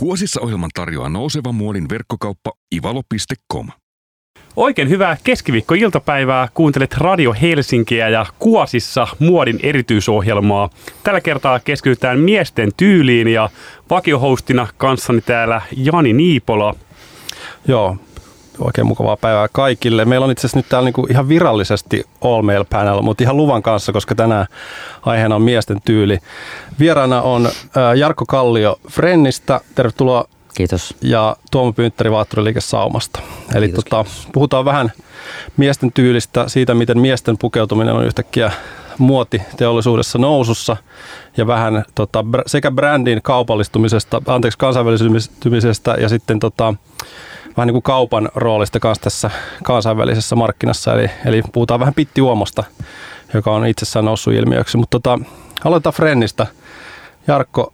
Kuosissa ohjelman tarjoaa nouseva muodin verkkokauppa ivalo.com. Oikein hyvää keskiviikko-iltapäivää. Kuuntelet Radio Helsinkiä ja Kuosissa muodin erityisohjelmaa. Tällä kertaa keskitytään miesten tyyliin ja vakiohostina kanssani täällä Jani Niipola. Joo, oikein mukavaa päivää kaikille. Meillä on itse asiassa nyt täällä niinku ihan virallisesti All Mail Panel, mutta ihan luvan kanssa, koska tänään aiheena on miesten tyyli. Vieraana on Jarkko Kallio Frennistä. Tervetuloa. Kiitos. Ja Tuomo Pyynttäri Vaatturiliike Saumasta. Eli kiitos, tota, kiitos. puhutaan vähän miesten tyylistä, siitä miten miesten pukeutuminen on yhtäkkiä muoti teollisuudessa nousussa ja vähän tota, sekä brändin kaupallistumisesta, anteeksi kansainvälistymisestä ja sitten tota, vähän niin kuin kaupan roolista kanssa tässä kansainvälisessä markkinassa. Eli, eli puhutaan vähän pittiuomosta, joka on itsessään noussut ilmiöksi. Mutta tota, aloitetaan Frennistä. Jarkko,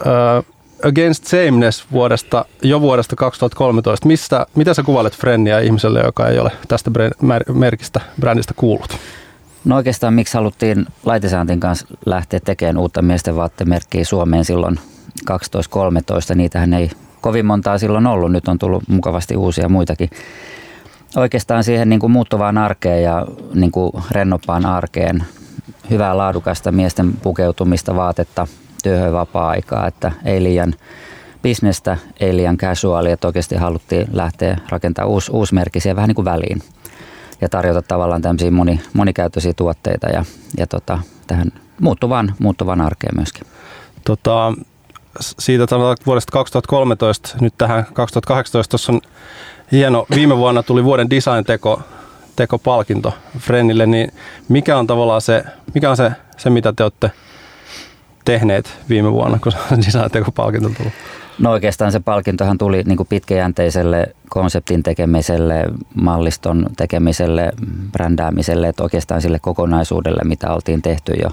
uh, Against Sameness vuodesta, jo vuodesta 2013. Mistä, mitä sä kuvailet Frenniä ihmiselle, joka ei ole tästä merkistä, brändistä kuullut? No oikeastaan miksi haluttiin Laitesääntin kanssa lähteä tekemään uutta miesten vaattemerkkiä Suomeen silloin 12-13. Niitähän ei kovin montaa silloin ollut. Nyt on tullut mukavasti uusia muitakin. Oikeastaan siihen niin kuin muuttuvaan arkeen ja niin kuin rennoppaan arkeen hyvää laadukasta miesten pukeutumista, vaatetta, työhön vapaa-aikaa, että ei liian bisnestä, ei liian casualia, että oikeasti haluttiin lähteä rakentamaan uusi, uusi merkki siihen vähän niin kuin väliin ja tarjota tavallaan tämmöisiä moni, monikäyttöisiä tuotteita ja, ja tota, tähän muuttuvaan, muuttuvaan arkeen myöskin. Tota, siitä sanotaan vuodesta 2013 nyt tähän 2018. Tuossa on hieno, viime vuonna tuli vuoden design-teko teko palkinto Frennille, niin mikä on tavallaan se, mikä on se, se mitä te olette tehneet viime vuonna, kun design-teko palkinto tuli? No oikeastaan se palkintohan tuli niin kuin pitkäjänteiselle konseptin tekemiselle, malliston tekemiselle, brändäämiselle, että oikeastaan sille kokonaisuudelle, mitä oltiin tehty jo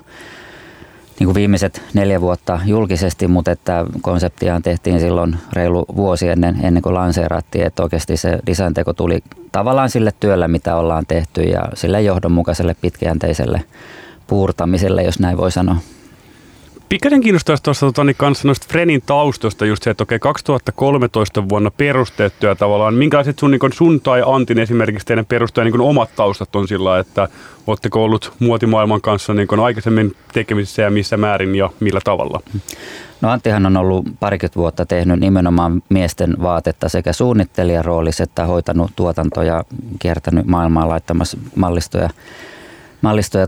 niin kuin viimeiset neljä vuotta julkisesti, mutta että konseptiaan tehtiin silloin reilu vuosi ennen, ennen kuin lanseerattiin, että oikeasti se design-teko tuli tavallaan sille työlle, mitä ollaan tehty ja sille johdonmukaiselle pitkäjänteiselle puurtamiselle, jos näin voi sanoa. Pikkasen kiinnostaisi tuossa tota, niin kanssa noista Frenin taustosta just se, että okei, 2013 vuonna perustettu ja tavallaan minkälaiset sun, niin sun tai Antin esimerkiksi teidän perustajan niin omat taustat on sillä, että oletteko ollut muotimaailman kanssa niin aikaisemmin tekemisissä ja missä määrin ja millä tavalla? No Anttihan on ollut parikymmentä vuotta tehnyt nimenomaan miesten vaatetta sekä suunnittelijan roolissa että hoitanut tuotantoja, kiertänyt maailmaa laittamassa mallistoja mallistoja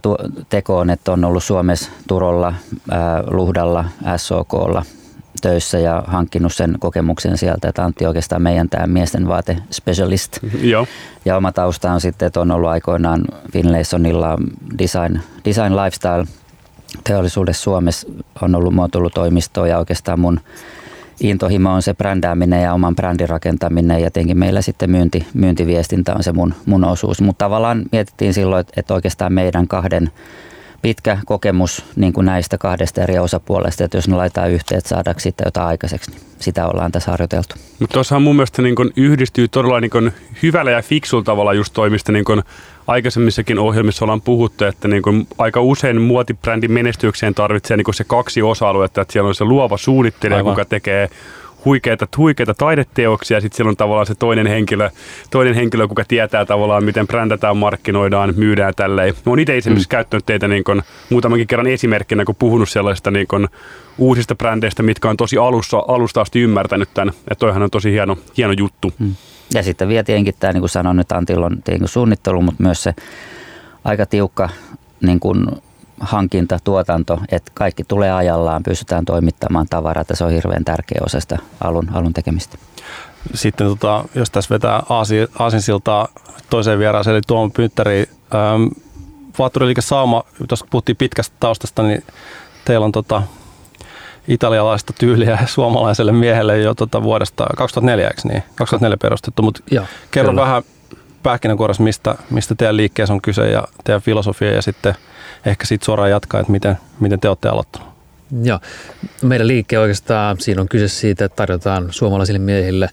tekoon, että on ollut Suomessa Turolla, Luhdalla, SOKlla töissä ja hankkinut sen kokemuksen sieltä, että Antti oikeastaan meidän tämä miesten vaate specialist. Joo. Ja oma tausta on sitten, että on ollut aikoinaan Finlaysonilla design, design lifestyle teollisuudessa Suomessa on ollut muotoilutoimisto ja oikeastaan mun intohimo on se brändääminen ja oman brändin rakentaminen ja tietenkin meillä sitten myynti, myyntiviestintä on se mun, mun osuus. Mutta tavallaan mietittiin silloin, että, oikeastaan meidän kahden pitkä kokemus niin kuin näistä kahdesta eri osapuolesta, että jos ne laitetaan yhteen, että saadaanko sitten jotain aikaiseksi, niin sitä ollaan tässä harjoiteltu. Mutta tuossahan mun mielestä niin kun yhdistyy todella niin kun hyvällä ja fiksulla tavalla just toimista niin kun aikaisemmissakin ohjelmissa ollaan puhuttu, että niin kun aika usein muotibrändin menestykseen tarvitsee niin se kaksi osa-aluetta, että siellä on se luova suunnittelija, Aivan. joka tekee huikeita, huikeita taideteoksia ja sitten siellä on tavallaan se toinen henkilö, toinen henkilö, kuka tietää tavallaan, miten brändätään, markkinoidaan, myydään tälleen. Mä oon itse esimerkiksi mm. käyttänyt teitä niin kun, muutamankin kerran esimerkkinä, kun puhunut sellaista niin kun, uusista brändeistä, mitkä on tosi alussa, alusta asti ymmärtänyt tämän. Että toihan on tosi hieno, hieno juttu. Mm. Ja sitten vielä tietenkin tämä, niin kuin sanoin, että Antilla on suunnittelu, mutta myös se aika tiukka niin kuin hankinta, tuotanto, että kaikki tulee ajallaan, pystytään toimittamaan tavaraa, että se on hirveän tärkeä osa sitä alun, alun tekemistä. Sitten tota, jos tässä vetää Aasi, Aasinsiltaa toiseen vieraaseen, eli Tuomo Pynttäri, ähm, Vaatturiliike Sauma, tuossa puhuttiin pitkästä taustasta, niin teillä on tota, italialaista tyyliä suomalaiselle miehelle jo tota vuodesta 2004, eikö niin? 2004 perustettu, mutta kerro kyllä. vähän pähkinänkuoressa, mistä, mistä teidän liikkeessä on kyse ja teidän filosofia ja sitten – ehkä sitten suoraan jatkaa, että miten, miten te olette aloittanut. Joo, meidän liikke oikeastaan siinä on kyse siitä, että tarjotaan suomalaisille miehille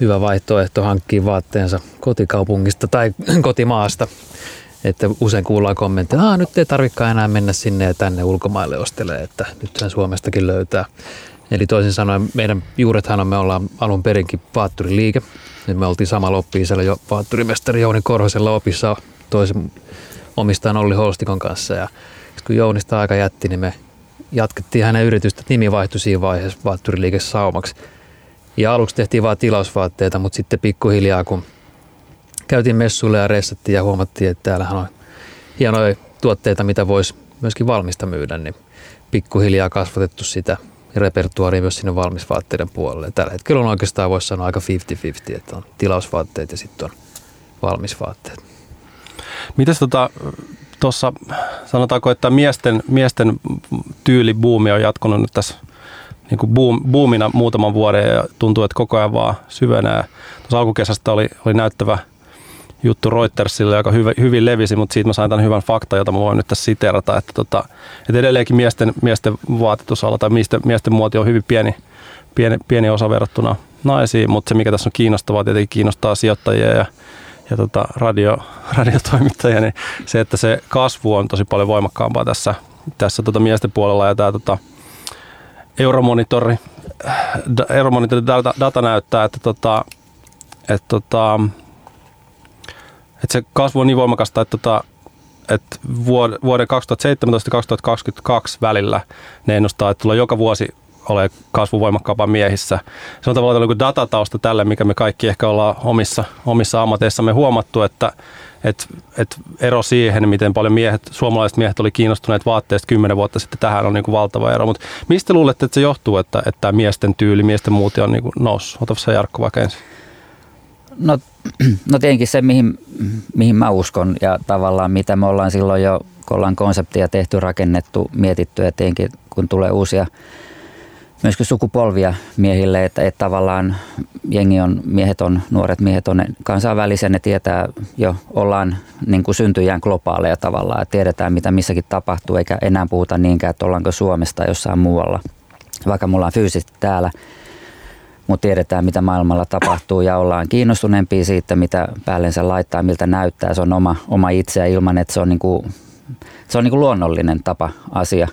hyvä vaihtoehto hankkia vaatteensa kotikaupungista tai kotimaasta. Että usein kuullaan kommentteja, että nyt ei tarvikaan enää mennä sinne ja tänne ulkomaille ostelee, että nyt sen Suomestakin löytää. Eli toisin sanoen meidän juurethan on, me ollaan alun perinkin vaatturiliike. Nyt me oltiin samalla oppi jo vaatturimestari Jouni Korhosella opissa toisen omistajan Olli Holstikon kanssa. Ja kun Jounista aika jätti, niin me jatkettiin hänen yritystä. Nimi vaihtui siinä vaiheessa vaatturiliike Saumaksi. Ja aluksi tehtiin vain tilausvaatteita, mutta sitten pikkuhiljaa, kun käytiin messuille ja reissattiin ja huomattiin, että täällähän on hienoja tuotteita, mitä voisi myöskin valmista myydä, niin pikkuhiljaa kasvatettu sitä repertuaaria myös sinne valmisvaatteiden puolelle. Tällä hetkellä on oikeastaan voisi sanoa aika 50-50, että on tilausvaatteet ja sitten on valmisvaatteet. Mites tota, sanotaanko, että miesten, miesten tyylibuumi on jatkunut nyt tässä niin kuin boom, boomina muutaman vuoden ja tuntuu, että koko ajan vaan syvenee. Tuossa alkukesästä oli, oli näyttävä juttu Reutersille, joka hyvin, hyvin levisi, mutta siitä mä sain tämän hyvän fakta, jota mä voin nyt tässä siterata, että, tota, että edelleenkin miesten, miesten vaatetusala tai miesten, miesten muoti on hyvin pieni, pieni, pieni osa verrattuna naisiin, mutta se mikä tässä on kiinnostavaa, tietenkin kiinnostaa sijoittajia ja, ja tota, radio, radiotoimittajia, niin se, että se kasvu on tosi paljon voimakkaampaa tässä, tässä tota miesten puolella ja tämä tota, Euromonitori, Euromonitori data, data näyttää, että, tota, että, tota, että se kasvu on niin voimakasta, että, tota, että vuoden 2017 2022 välillä ne ennustaa, että tulee joka vuosi ole kasvu voimakkaampaa miehissä. Se on tavallaan niin datatausta tälle, mikä me kaikki ehkä ollaan omissa, omissa ammateissamme huomattu, että et, et ero siihen, miten paljon miehet, suomalaiset miehet oli kiinnostuneet vaatteista kymmenen vuotta sitten, tähän on niin kuin valtava ero. Mutta mistä luulette, että se johtuu, että, että miesten tyyli, miesten muuti on niin kuin noussut? Ota se Jarkko vaikka ensin. No, no tietenkin se, mihin, mihin mä uskon ja tavallaan mitä me ollaan silloin jo, kun ollaan konseptia tehty, rakennettu, mietitty ja tietenkin kun tulee uusia myöskin sukupolvia miehille, että, että tavallaan jengi on, miehet on, nuoret miehet on kansainvälisen, ne tietää jo, ollaan niin kuin syntyjään globaaleja tavallaan, että tiedetään mitä missäkin tapahtuu, eikä enää puhuta niinkään, että ollaanko Suomesta jossain muualla, vaikka mulla on fyysisesti täällä, mutta tiedetään mitä maailmalla tapahtuu ja ollaan kiinnostuneempia siitä, mitä päällensä laittaa, miltä näyttää, se on oma, oma itseä ilman, että se on, niin kuin, se on niin kuin luonnollinen tapa asia.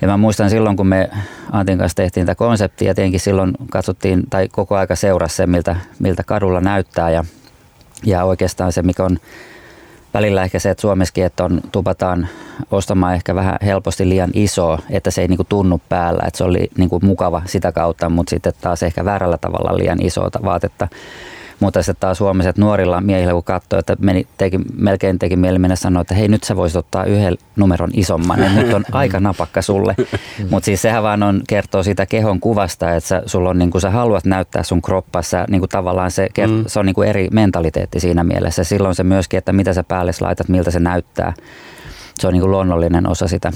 Ja mä muistan silloin, kun me Antin kanssa tehtiin tätä konseptia, tietenkin silloin katsottiin tai koko aika seurasi se, miltä, miltä kadulla näyttää ja, ja oikeastaan se, mikä on välillä ehkä se, että Suomessakin, että on, tupataan ostamaan ehkä vähän helposti liian iso, että se ei niinku tunnu päällä, että se oli niinku mukava sitä kautta, mutta sitten taas ehkä väärällä tavalla liian isoa vaatetta. Mutta sitten taas huomasin, että nuorilla miehillä kun katsoi, että meni, teki, melkein teki mieli mennä sanoa, että hei nyt sä voisit ottaa yhden numeron isomman, että nyt on aika napakka sulle. Mutta siis sehän vaan on, kertoo siitä kehon kuvasta, että sä, sulla on niin kuin sä haluat näyttää sun kroppassa, niin kuin tavallaan se, kert, mm. se on niin kuin eri mentaliteetti siinä mielessä. Silloin se myöskin, että mitä sä päälle laitat, miltä se näyttää. Se on niin kuin luonnollinen osa sitä.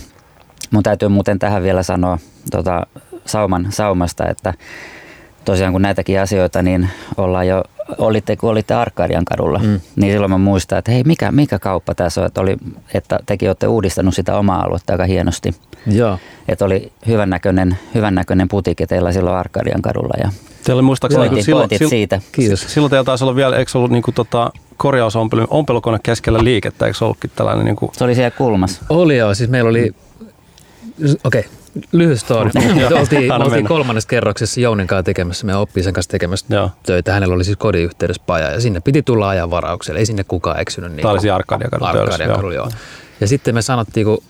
Mun täytyy muuten tähän vielä sanoa tota, sauman, saumasta, että tosiaan kun näitäkin asioita, niin ollaan jo olitte, kun olitte Arkadian kadulla, mm. niin silloin mä muistan, että hei, mikä, mikä kauppa tässä on, että, oli, että tekin olette uudistanut sitä omaa aluetta aika hienosti. Joo. Että oli hyvännäköinen, hyvännäköinen putiikki teillä silloin Arkadian kadulla. Ja Teillä muistaakseni pointit, silloin, pointit silloin, siitä. Kiitos. Silloin teillä taisi olla vielä, eikö ollut niin kuin, tota, korjausompelukone keskellä liikettä, eikö ollutkin tällainen? Niin kuin... Se oli siellä kulmassa. Oli joo, siis meillä oli, okei, okay lyhyt story. Oltiin, oltiin kolmannessa kerroksessa Jounin kanssa tekemässä, me oppii sen kanssa tekemässä Joo. töitä. Hänellä oli siis kodin yhteydessä paja ja sinne piti tulla ajan varaukselle. Ei sinne kukaan eksynyt. Niin Tämä oli Arkadiakadulla. joo. Ja sitten me sanottiin, kun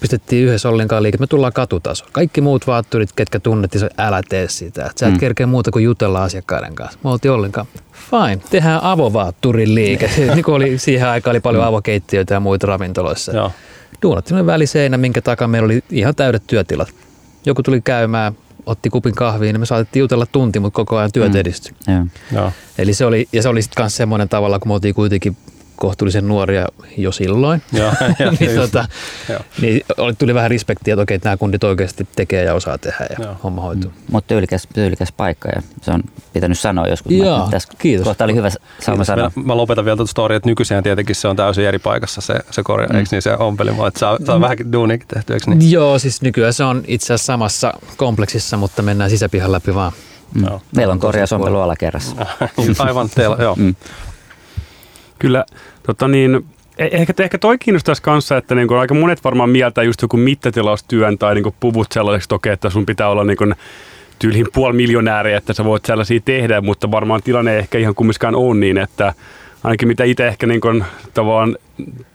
pistettiin yhdessä ollenkaan liike, me tullaan katutasolla. Kaikki muut vaatturit, ketkä tunnettiin, älä tee sitä. Et sä et mm. kerkeä muuta kuin jutella asiakkaiden kanssa. Me oltiin ollenkaan, fine, tehdään avovaatturin liike. niin oli, siihen aikaan oli paljon mm. avokeittiöitä ja muita ravintoloissa. Joo duunattiin väliseinä, minkä takaa meillä oli ihan täydet työtilat. Joku tuli käymään, otti kupin kahviin, niin me saatettiin jutella tunti, mutta koko ajan työt mm. edistyi. Yeah. Eli se oli, ja se oli sitten myös semmoinen tavalla, kun me oltiin kuitenkin kohtuullisen nuoria jo silloin, Joo, niin, tota, niin tuli vähän respektiä, että okei, että nämä kundit oikeasti tekee ja osaa tehdä ja Joo. homma hoituu. Mm. Mutta tyylikäs, tyylikäs paikka ja se on pitänyt sanoa joskus. Joo, mä, tässä kiitos. Kohta oli hyvä sauma sanoa. Mä, mä, lopetan vielä tuota storia, että nykyiseen tietenkin se on täysin eri paikassa se, se korja, mm. eikö niin se ompelimo, että saa, saa mm. vähänkin duuniakin tehty, eikö niin? Joo, siis nykyään se on itse asiassa samassa kompleksissa, mutta mennään sisäpihan läpi vaan. Mm. No. Meillä on korjausompelu alakerrassa. Aivan, teillä, joo. Mm. Kyllä, tota niin, Eh, ehkä, ehkä toi kiinnostaisi kanssa, että niin kuin aika monet varmaan mieltä just joku mittatilaustyön tai niin kuin puvut sellaiseksi toki, että sun pitää olla niin kuin tyyliin puoli miljonääriä, että sä voit sellaisia tehdä, mutta varmaan tilanne ei ehkä ihan kumminkaan ole niin, että ainakin mitä itse ehkä niin kuin, tavallaan,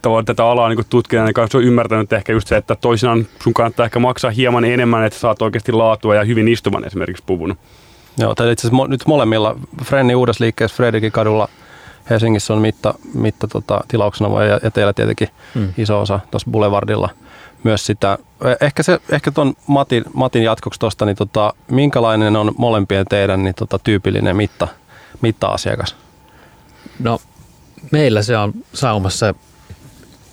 tavallaan tätä alaa niin tutkijana niin kanssa on ymmärtänyt ehkä just se, että toisinaan sun kannattaa ehkä maksaa hieman enemmän, että saat oikeasti laatua ja hyvin istuvan esimerkiksi puvun. Joo, tai itse asiassa nyt molemmilla Frennin uudessa liikkeessä Fredrikin kadulla Helsingissä on mitta, mitta tota, tilauksena ja, ja teillä tietenkin hmm. iso osa tuossa Boulevardilla myös sitä. Ehkä, se, ehkä tuon Matin, Matin jatkoksi tuosta, niin tota, minkälainen on molempien teidän niin tota, tyypillinen mitta, mitta-asiakas? No meillä se on saumassa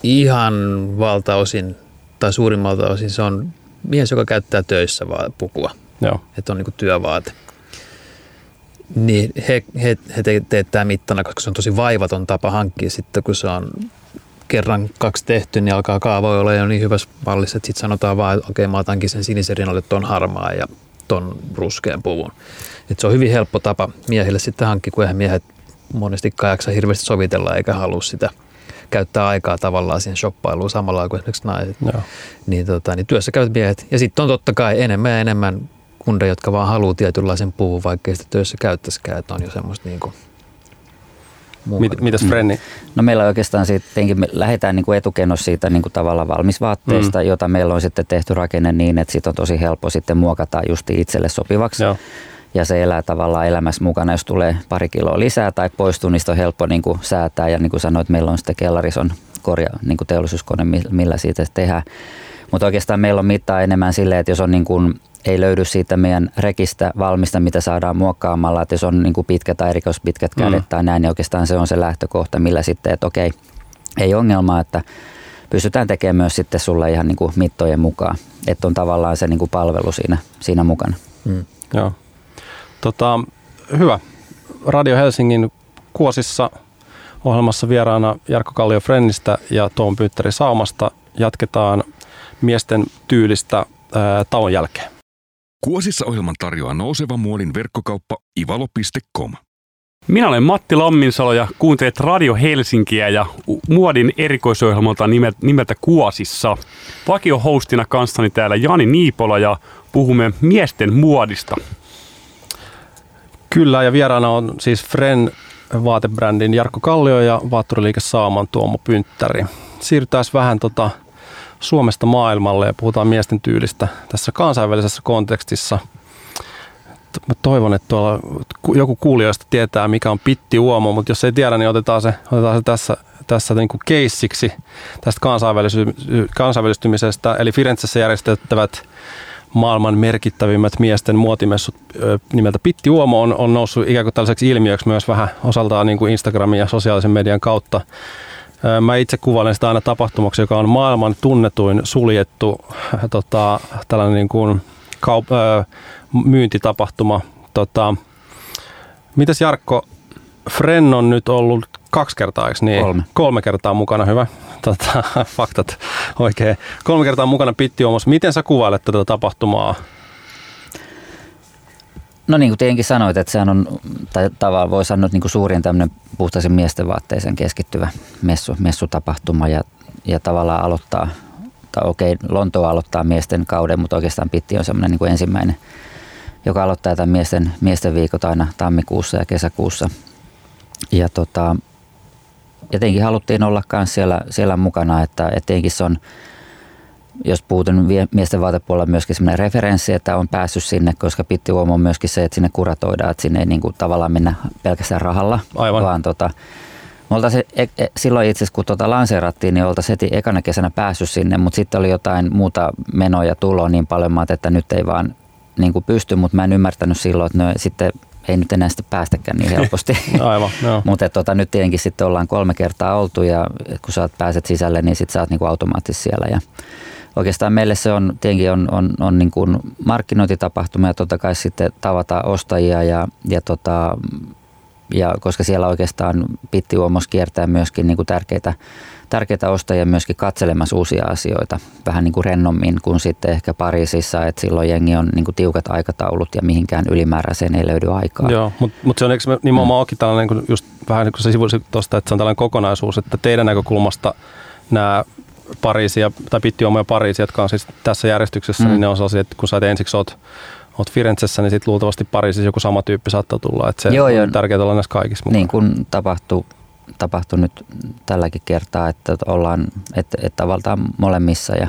ihan valtaosin tai suurimmalta osin se on mies, joka käyttää töissä vaan pukua. Joo. Että on niin työvaate. Niin he, he, he te, teettää mittana, koska se on tosi vaivaton tapa hankkia sitten, kun se on kerran kaksi tehty, niin alkaa kaavoja olla jo niin hyvässä mallissa, että sitten sanotaan vaan, että okei, okay, mä otankin sen sinisen rinnalle ton harmaa ja ton ruskean puvun. Et se on hyvin helppo tapa miehille sitten hankkia, kun eihän miehet monesti jaksa hirveästi sovitella eikä halua sitä käyttää aikaa tavallaan siihen shoppailuun samalla kuin esimerkiksi naiset. Joo. Niin, tota, niin työssä käyvät miehet. Ja sitten on totta kai enemmän ja enemmän kundeja, jotka vaan haluaa tietynlaisen puvun, vaikka ei sitä työssä käyttäisikään, että on jo semmoista niin kuin Mit, mitäs Frenni? No meillä oikeastaan sitten me lähdetään niin kuin etukennossa siitä niin kuin tavallaan valmisvaatteesta, mm. jota meillä on sitten tehty rakenne niin, että siitä on tosi helppo sitten muokata just itselle sopivaksi. Joo. Ja se elää tavallaan elämässä mukana, jos tulee pari kiloa lisää tai poistuu, niin on helppo niin kuin säätää. Ja niin kuin sanoit, meillä on sitten kellarison korja, niin kuin teollisuuskone, millä siitä tehdään. Mutta oikeastaan meillä on mittaa enemmän silleen, että jos on niin kuin ei löydy siitä meidän rekistä valmista, mitä saadaan muokkaamalla, että jos on niin kuin pitkä tai rikos pitkät kädet mm. tai näin, niin oikeastaan se on se lähtökohta, millä sitten, että okei, ei ongelmaa, että pystytään tekemään myös sitten sulle ihan niin kuin mittojen mukaan, että on tavallaan se niin kuin palvelu siinä, siinä mukana. Mm. Joo. Tota, hyvä. Radio Helsingin Kuosissa ohjelmassa vieraana Jarkko Kallio Frennistä ja Toon Pyytteri Saumasta. Jatketaan miesten tyylistä ää, tauon jälkeen. Kuosissa ohjelman tarjoaa nouseva muodin verkkokauppa ivalo.com. Minä olen Matti Lamminsalo ja kuuntelet Radio Helsinkiä ja muodin erikoisohjelmalta nimeltä Kuosissa. Vakio-hostina kanssani täällä Jani Niipola ja puhumme miesten muodista. Kyllä ja vieraana on siis Fren vaatebrändin Jarkko Kallio ja vaatturiliike Saaman Tuomo Pynttäri. Siirrytään vähän tota Suomesta maailmalle ja puhutaan miesten tyylistä tässä kansainvälisessä kontekstissa. Mä toivon, että tuolla joku kuulijoista tietää, mikä on pitti uomo, mutta jos ei tiedä, niin otetaan se, otetaan se tässä, tässä niin kuin keissiksi tästä kansainvälistymisestä. Eli Firenzessä järjestettävät maailman merkittävimmät miesten muotimessut nimeltä Pitti Uomo on, on noussut ikään kuin tällaiseksi ilmiöksi myös vähän osaltaan niin kuin Instagramin ja sosiaalisen median kautta. Mä itse kuvailen sitä aina tapahtumaksi, joka on maailman tunnetuin suljettu tota, tällainen niin kuin kaup- ö, myyntitapahtuma. Tota, mitäs Jarkko, Fren on nyt ollut kaksi kertaa, eikö niin? Kolme. Kolme kertaa mukana, hyvä. Tota, faktat oikein. Kolme kertaa mukana Pittiuomassa. Miten sä kuvailet tätä tapahtumaa? No niin kuin tietenkin sanoit, että sehän on, tai tavallaan voi sanoa, että niin kuin suurin tämmöinen puhtaisen miesten vaatteeseen keskittyvä messu, messutapahtuma ja, ja tavallaan aloittaa, tai okei, Lontoa aloittaa miesten kauden, mutta oikeastaan Pitti on semmoinen niin ensimmäinen, joka aloittaa tämän miesten, miesten viikot aina tammikuussa ja kesäkuussa. Ja tota, jotenkin haluttiin olla myös siellä, siellä mukana, että, että se on, jos puhutun miesten vaatepuolella myöskin semmoinen referenssi, että on päässyt sinne, koska pitti on myöskin se, että sinne kuratoidaan, että sinne ei niin kuin tavallaan mennä pelkästään rahalla, Aivan. vaan tota, me oltaisiin, e, e, silloin itse asiassa kun tuota lanseerattiin, niin oltaisiin heti ekana kesänä päässyt sinne, mutta sitten oli jotain muuta menoja tuloa niin paljon, että nyt ei vaan niin kuin pysty, mutta mä en ymmärtänyt silloin, että ne sitten ei nyt enää sitten päästäkään niin helposti. Aivan, Mutta tota, nyt tietenkin sitten ollaan kolme kertaa oltu ja kun sä pääset sisälle, niin sitten sä oot niinku automaattisesti siellä. Ja oikeastaan meille se on tietenkin on, on, on niin kuin markkinointitapahtuma ja totta kai sitten tavataan ostajia ja, ja tota, ja koska siellä oikeastaan Pitti Uomos kiertää myöskin niin kuin tärkeitä, tärkeitä ostajia myöskin katselemassa uusia asioita vähän niin kuin rennommin kuin sitten ehkä Pariisissa, että silloin jengi on niin kuin tiukat aikataulut ja mihinkään ylimääräiseen ei löydy aikaa. Joo, mutta mut se on eikö nimenomaan mm. onkin tällainen, just vähän niin kuin se sivuisi tuosta, että se on tällainen kokonaisuus, että teidän näkökulmasta nämä Pariisi ja, tai Pitti ja Pariisi, jotka on siis tässä järjestyksessä, mm. niin ne on sellaisia, että kun sä et ensiksi oot oot Firenzessä, niin sitten luultavasti Pariisissa joku sama tyyppi saattaa tulla. Että se joo, on joo. tärkeää olla näissä kaikissa mukana. Niin kuin tapahtuu, tapahtui nyt tälläkin kertaa, että ollaan että, että tavallaan molemmissa ja,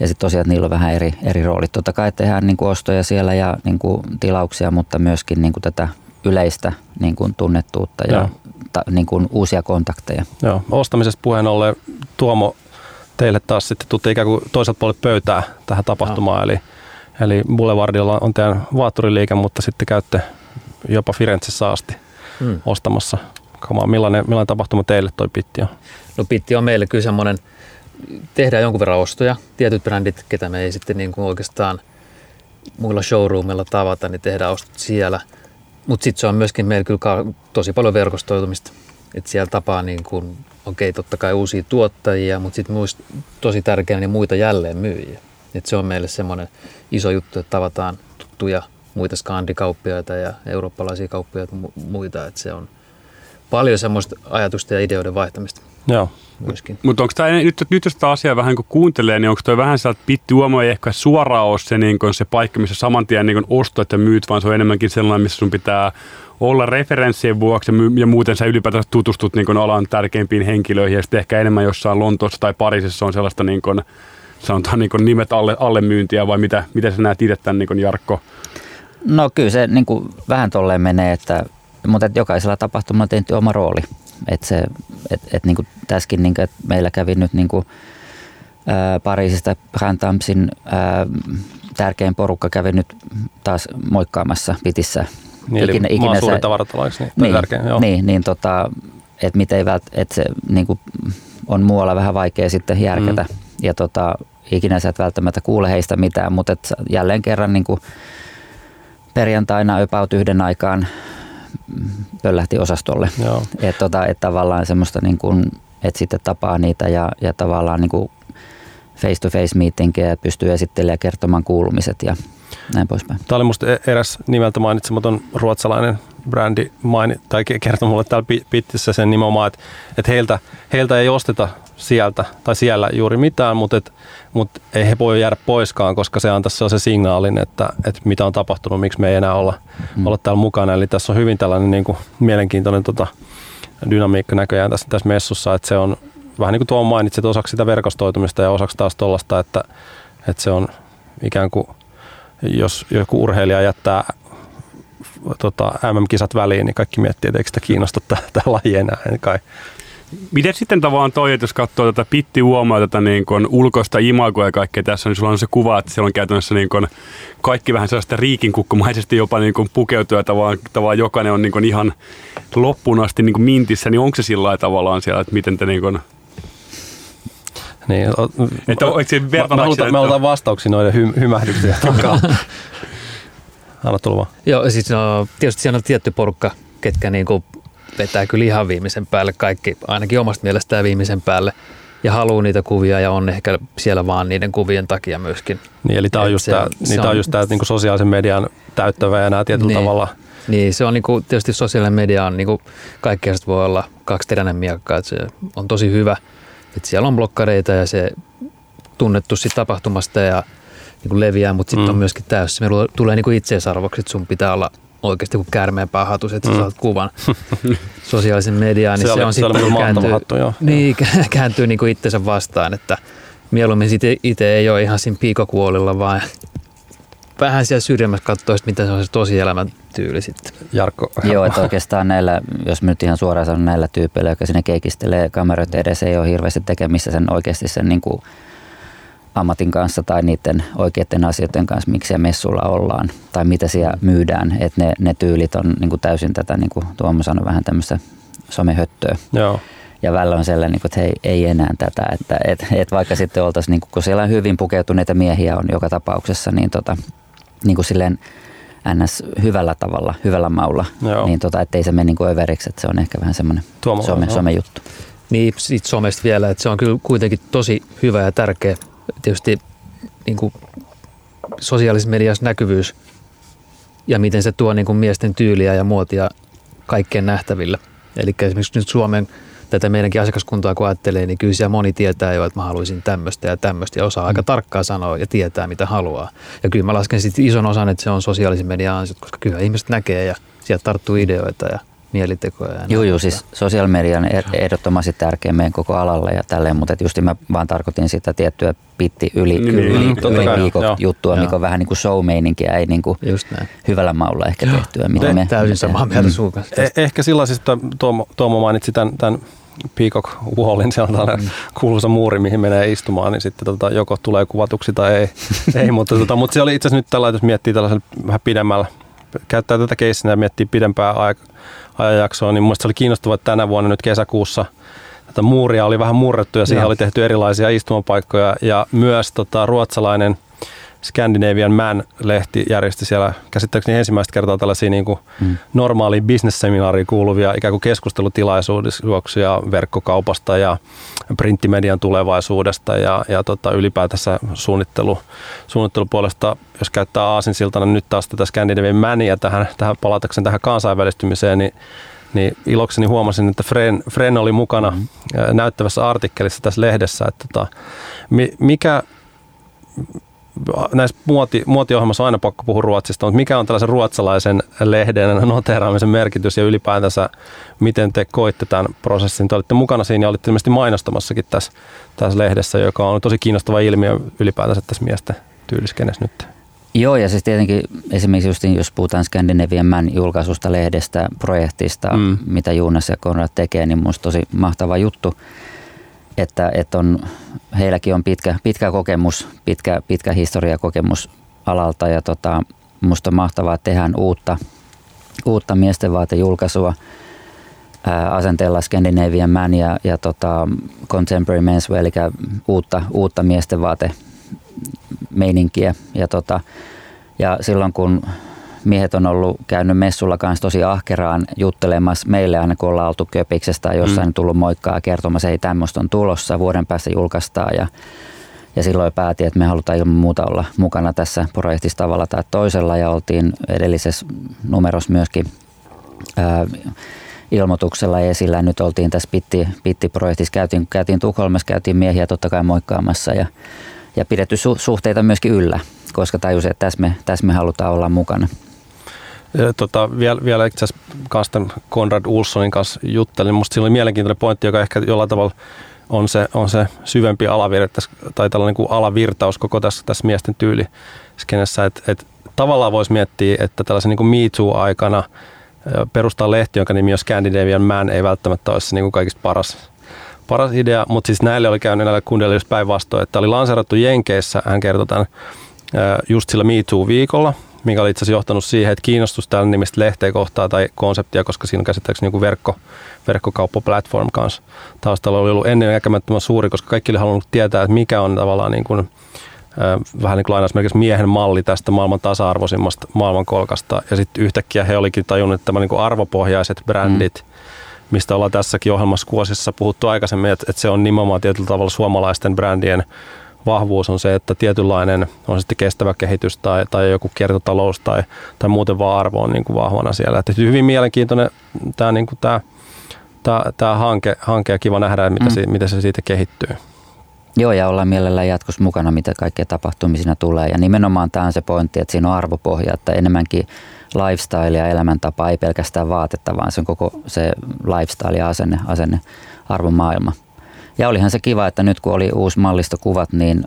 ja sitten tosiaan niillä on vähän eri, eri roolit. Totta kai tehdään niin kuin ostoja siellä ja niin kuin tilauksia, mutta myöskin niin kuin tätä yleistä niin kuin tunnettuutta ja ta, niin kuin uusia kontakteja. Joo, ostamisesta puheen ollen Tuomo, teille taas sitten tuutte ikään kuin toiselta puolelle pöytää tähän tapahtumaan, no. eli Eli Boulevardilla on teidän vaatturiliike, mutta sitten käytte jopa Firenzessä asti hmm. ostamassa kamaa. Millainen, millainen tapahtuma teille toi Pitti on? No Pitti on meille kyllä semmoinen, tehdään jonkun verran ostoja. Tietyt brändit, ketä me ei sitten niin kuin oikeastaan muilla showroomilla tavata, niin tehdään ostot siellä. Mutta sitten se on myöskin meillä kyllä tosi paljon verkostoitumista. Että siellä tapaa niin kuin, okei, totta kai uusia tuottajia, mutta sitten tosi tärkeänä niin muita jälleen myyjiä. Et se on meille semmoinen iso juttu, että tavataan tuttuja muita skandikauppiaita ja eurooppalaisia kauppiaita muita. Että se on paljon semmoista ajatusta ja ideoiden vaihtamista. Joo. Myöskin. Mutta onko tämä nyt, nyt jos tämä asia vähän kun kuuntelee, niin onko tuo vähän että pitti uomo ei ehkä suoraan ole se, niin se paikka, missä saman tien niin ostot ja myyt, vaan se on enemmänkin sellainen, missä sun pitää olla referenssien vuoksi ja muuten sä ylipäätään tutustut niin alan tärkeimpiin henkilöihin ja sitten ehkä enemmän jossain Lontoossa tai Pariisissa on sellaista niin kuin, sanotaan niin nimet alle, alle myyntiä vai mitä, mitä sä näet itse tämän niin Jarkko? No kyllä se niin kuin vähän tolleen menee, että, mutta että jokaisella tapahtumalla on tehty oma rooli. Että se, et, et niin kuin tässäkin niin kuin, että meillä kävi nyt niin kuin, ää, Pariisista Rantamsin tärkein porukka kävi nyt taas moikkaamassa Pitissä. Niin, ikinä, eli ikinä se, tavarataloiksi, niin, niin, tärkein, joo. niin, niin tota, että miten vält, että se niin kuin, on muualla vähän vaikea sitten järkätä. Mm. Ja tota, ikinä sä et välttämättä kuule heistä mitään, mutta et jälleen kerran niin kuin perjantaina about yhden aikaan pöllähti osastolle. Että tota, et tavallaan semmoista, niin kuin, että sitten tapaa niitä ja, ja tavallaan niin kuin face-to-face meetingejä ja pystyy esittelemään ja kertomaan kuulumiset ja näin poispäin. Tämä oli musta e- eräs nimeltä mainitsematon ruotsalainen brändi maini, tai kertoi mulle täällä Pittissä sen nimenomaan, että, että heiltä, heiltä ei osteta sieltä tai siellä juuri mitään, mutta, et, mutta ei he voi jäädä poiskaan, koska se antaa sellaisen signaalin, että, että mitä on tapahtunut, miksi me ei enää olla, mm. olla täällä mukana. Eli tässä on hyvin tällainen niin kuin, mielenkiintoinen tota, dynamiikka näköjään tässä, tässä messussa, että se on vähän niin kuin tuo mainitsit, osaksi sitä verkostoitumista ja osaksi taas tuollaista, että, että se on ikään kuin, jos joku urheilija jättää tota, MM-kisat väliin, niin kaikki miettii, että eikö sitä kiinnosta tämä laji enää. En kai Miten sitten tavallaan toi, että jos katsoo tätä pitti uomaa tätä niin kuin ulkoista imagoa ja kaikkea tässä, niin sulla on se kuva, että siellä on käytännössä niin kuin kaikki vähän sellaista riikinkukkumaisesti jopa niin kuin pukeutua tavallaan, tavallaan jokainen on niin kuin ihan loppuun asti niin kuin mintissä, niin onko se sillä tavallaan siellä, että miten te niin kuin niin, o, että, mä, mä, halutaan, mä halutaan vastauksia noiden hy, hymähdyksiä Anna tulla vaan. Joo, siis no, tietysti siellä on tietty porukka, ketkä niin kuin vetää kyllä ihan viimeisen päälle kaikki, ainakin omasta mielestään viimeisen päälle ja haluaa niitä kuvia ja on ehkä siellä vaan niiden kuvien takia myöskin. Niin, eli tämä on just tämä, niin on, on just tämä niin sosiaalisen median täyttävä ja nämä tietyllä niin, tavalla. Niin, se on niin kuin, tietysti sosiaalinen media on niin kuin, kaikkea voi olla kaksi teränen miakka, että se on tosi hyvä, että siellä on blokkareita ja se tunnettu siitä tapahtumasta ja niin kuin leviää, mutta sitten mm. on myöskin täysin, me tulee niin kuin itseisarvoksi, että sun pitää olla oikeasti kuin käärmeen hatus, että sä mm. saat kuvan sosiaalisen mediaan, niin se, se oli, on sitten kääntyy, hattu, joo. Niin, kääntyy niin kuin itsensä vastaan, että mieluummin itse ei ole ihan siinä piikokuolilla, vaan vähän siellä syrjemmässä katsoa, mitä se on se tosielämän tyyli sitten. Jarkko. Joo, että oikeastaan näillä, jos nyt ihan suoraan sanon näillä tyypeillä, jotka sinne keikistelee kameroita edessä, ei ole hirveästi tekemistä sen oikeasti sen niin kuin ammatin kanssa tai niiden oikeiden asioiden kanssa, miksi siellä messulla ollaan tai mitä siellä myydään. Että ne, ne tyylit on niin kuin täysin tätä, niin kuin Tuomo sanoi, vähän tämmöistä somehöttöä. Joo. Ja välillä on sellainen, niin että hei, ei enää tätä. Että et, et vaikka sitten oltaisiin, niin kuin, kun siellä on hyvin pukeutuneita miehiä on joka tapauksessa, niin, tota, niin kuin silleen ns. hyvällä tavalla, hyvällä maulla, Joo. niin tota, ettei se mene niin kuin överiksi, että se on ehkä vähän semmoinen some, joo. somejuttu. Niin, siitä somesta vielä, että se on kyllä kuitenkin tosi hyvä ja tärkeä. Tietysti niin kuin sosiaalisessa mediassa näkyvyys ja miten se tuo niin kuin miesten tyyliä ja muotia kaikkeen nähtäville. Eli esimerkiksi nyt Suomen tätä meidänkin asiakaskuntaa kun ajattelee, niin kyllä siellä moni tietää jo, että mä haluaisin tämmöistä ja tämmöistä ja osaa aika tarkkaan sanoa ja tietää mitä haluaa. Ja kyllä mä lasken sitten ison osan, että se on sosiaalisen median ansiot, koska kyllä ihmiset näkee ja sieltä tarttuu ideoita ja mielitekoja. Ja Joo, näin. joo, siis sosiaalinen media on er- ehdottomasti tärkeä meidän koko alalle ja tälleen, mutta just mä vaan tarkoitin sitä tiettyä pitti yli, Niin, yli, niin, yli, kai, viikon joo. juttua, Joo. mikä on vähän niin kuin show-meininkiä, ei niin kuin hyvällä maulla ehkä tehtyä. Mitä me, Täysin samaa mieltä sun kanssa. Eh, ehkä sillä siis, että Tuomo, Tuomo mainitsi tämän, tämän Peacock Wallin, siellä on tällainen kuuluisa muuri, mihin menee istumaan, niin sitten tota, joko tulee kuvatuksi tai ei. ei mutta, tota, mutta se oli itse asiassa nyt tällainen, jos miettii tällaisen vähän pidemmällä, käyttää tätä keissinä ja miettii pidempää aik- ajanjaksoa, niin mun se oli kiinnostavaa, että tänä vuonna nyt kesäkuussa tätä muuria oli vähän murrettu ja siihen Joo. oli tehty erilaisia istumapaikkoja ja myös tota, ruotsalainen Scandinavian Man-lehti järjesti siellä käsittääkseni ensimmäistä kertaa tällaisia niin kuin Mm. normaaliin bisnesseminaariin kuuluvia ikään kuin keskustelutilaisuuksia verkkokaupasta ja printtimedian tulevaisuudesta ja, ja tota, ylipäätänsä suunnittelu, suunnittelupuolesta, jos käyttää aasinsiltana nyt taas tätä Scandinavian Mania tähän, tähän palatakseen tähän kansainvälistymiseen, niin niin ilokseni huomasin, että Fren, Fren oli mukana mm. näyttävässä artikkelissa tässä lehdessä, että tota, mi, mikä näissä muoti, muotiohjelmassa on aina pakko puhua Ruotsista, mutta mikä on tällaisen ruotsalaisen lehden noteraamisen merkitys ja ylipäätänsä, miten te koitte tämän prosessin? Te olitte mukana siinä ja olitte ilmeisesti mainostamassakin tässä, tässä lehdessä, joka on tosi kiinnostava ilmiö ylipäätänsä tässä miesten tyyliskenessä nyt. Joo, ja siis tietenkin esimerkiksi just, jos puhutaan Scandinavian Man julkaisusta, lehdestä, projektista, Mm. mm. mitä Juunas ja Konrad tekee, niin minusta tosi mahtava juttu, että, että on, heilläkin on pitkä, pitkä kokemus, pitkä, pitkä historiakokemus alalta ja tota, minusta on mahtavaa, että tehdään uutta, uutta miesten vaatejulkaisua asenteella Scandinavian Man ja, ja tota, Contemporary Menswear, eli uutta, uutta miesten vaate meininkiä. Ja, tota, ja silloin kun miehet on ollut käynyt messulla kanssa tosi ahkeraan juttelemassa meille aina kun ollaan oltu köpiksestä tai jossain mm. tullut moikkaa kertomassa, ei tämmöistä on tulossa, vuoden päästä julkaistaan ja ja silloin päätin, että me halutaan ilman muuta olla mukana tässä projektissa tavalla tai toisella ja oltiin edellisessä numerossa myöskin ää, ilmoituksella esillä. Nyt oltiin tässä Pitti, Pitti-projektissa, käytiin, käytiin Tukholmassa, käytiin miehiä totta kai moikkaamassa ja, ja pidetty su, suhteita myöskin yllä, koska tajusin, että tässä me, tässä me halutaan olla mukana. Tota, vielä, vielä itse asiassa Konrad Ulssonin kanssa juttelin. Musta siinä oli mielenkiintoinen pointti, joka ehkä jollain tavalla on se, on se syvempi alavirta, tai tällainen niin kuin alavirtaus koko tässä, tässä miesten tyyliskenessä. Että et, tavallaan voisi miettiä, että tällaisen niin Me Too-aikana perustaa lehti, jonka nimi on Scandinavian Man, ei välttämättä olisi se niin kuin kaikista paras, paras idea, mutta siis näille oli käynyt näille kundeille just päinvastoin, että oli lanseerattu Jenkeissä, hän kertoi tämän just sillä Me Too-viikolla, mikä oli itse asiassa johtanut siihen, että kiinnostus tällä nimistä lehteä kohtaa tai konseptia, koska siinä on käsittääkseni joku verkko, verkkokauppaplatform kanssa taustalla oli ollut ennen näkemättömän suuri, koska kaikki oli halunnut tietää, että mikä on tavallaan niin kuin, vähän niin kuin lainausmerkissä miehen malli tästä maailman tasa-arvoisimmasta maailmankolkasta. Ja sitten yhtäkkiä he olikin tajunnut, että tämä niin kuin arvopohjaiset brändit, mm. mistä ollaan tässäkin ohjelmassa kuosissa puhuttu aikaisemmin, että, että se on nimenomaan tietyllä tavalla suomalaisten brändien vahvuus on se, että tietynlainen on sitten kestävä kehitys tai, tai joku kiertotalous tai, tai muuten vaan arvo on niin kuin vahvana siellä. Että hyvin mielenkiintoinen tämä, niin kuin tämä, tämä, tämä hanke, hanke ja kiva nähdä, mitä, mm. se, miten se siitä kehittyy. Joo, ja ollaan mielellään jatkossa mukana, mitä kaikkea tapahtumia siinä tulee. Ja nimenomaan tämä on se pointti, että siinä on arvopohja, että enemmänkin lifestyle ja elämäntapa, ei pelkästään vaatetta, vaan se on koko se lifestyle ja asenne, asenne arvomaailma. Ja olihan se kiva, että nyt kun oli uusi mallistokuvat, niin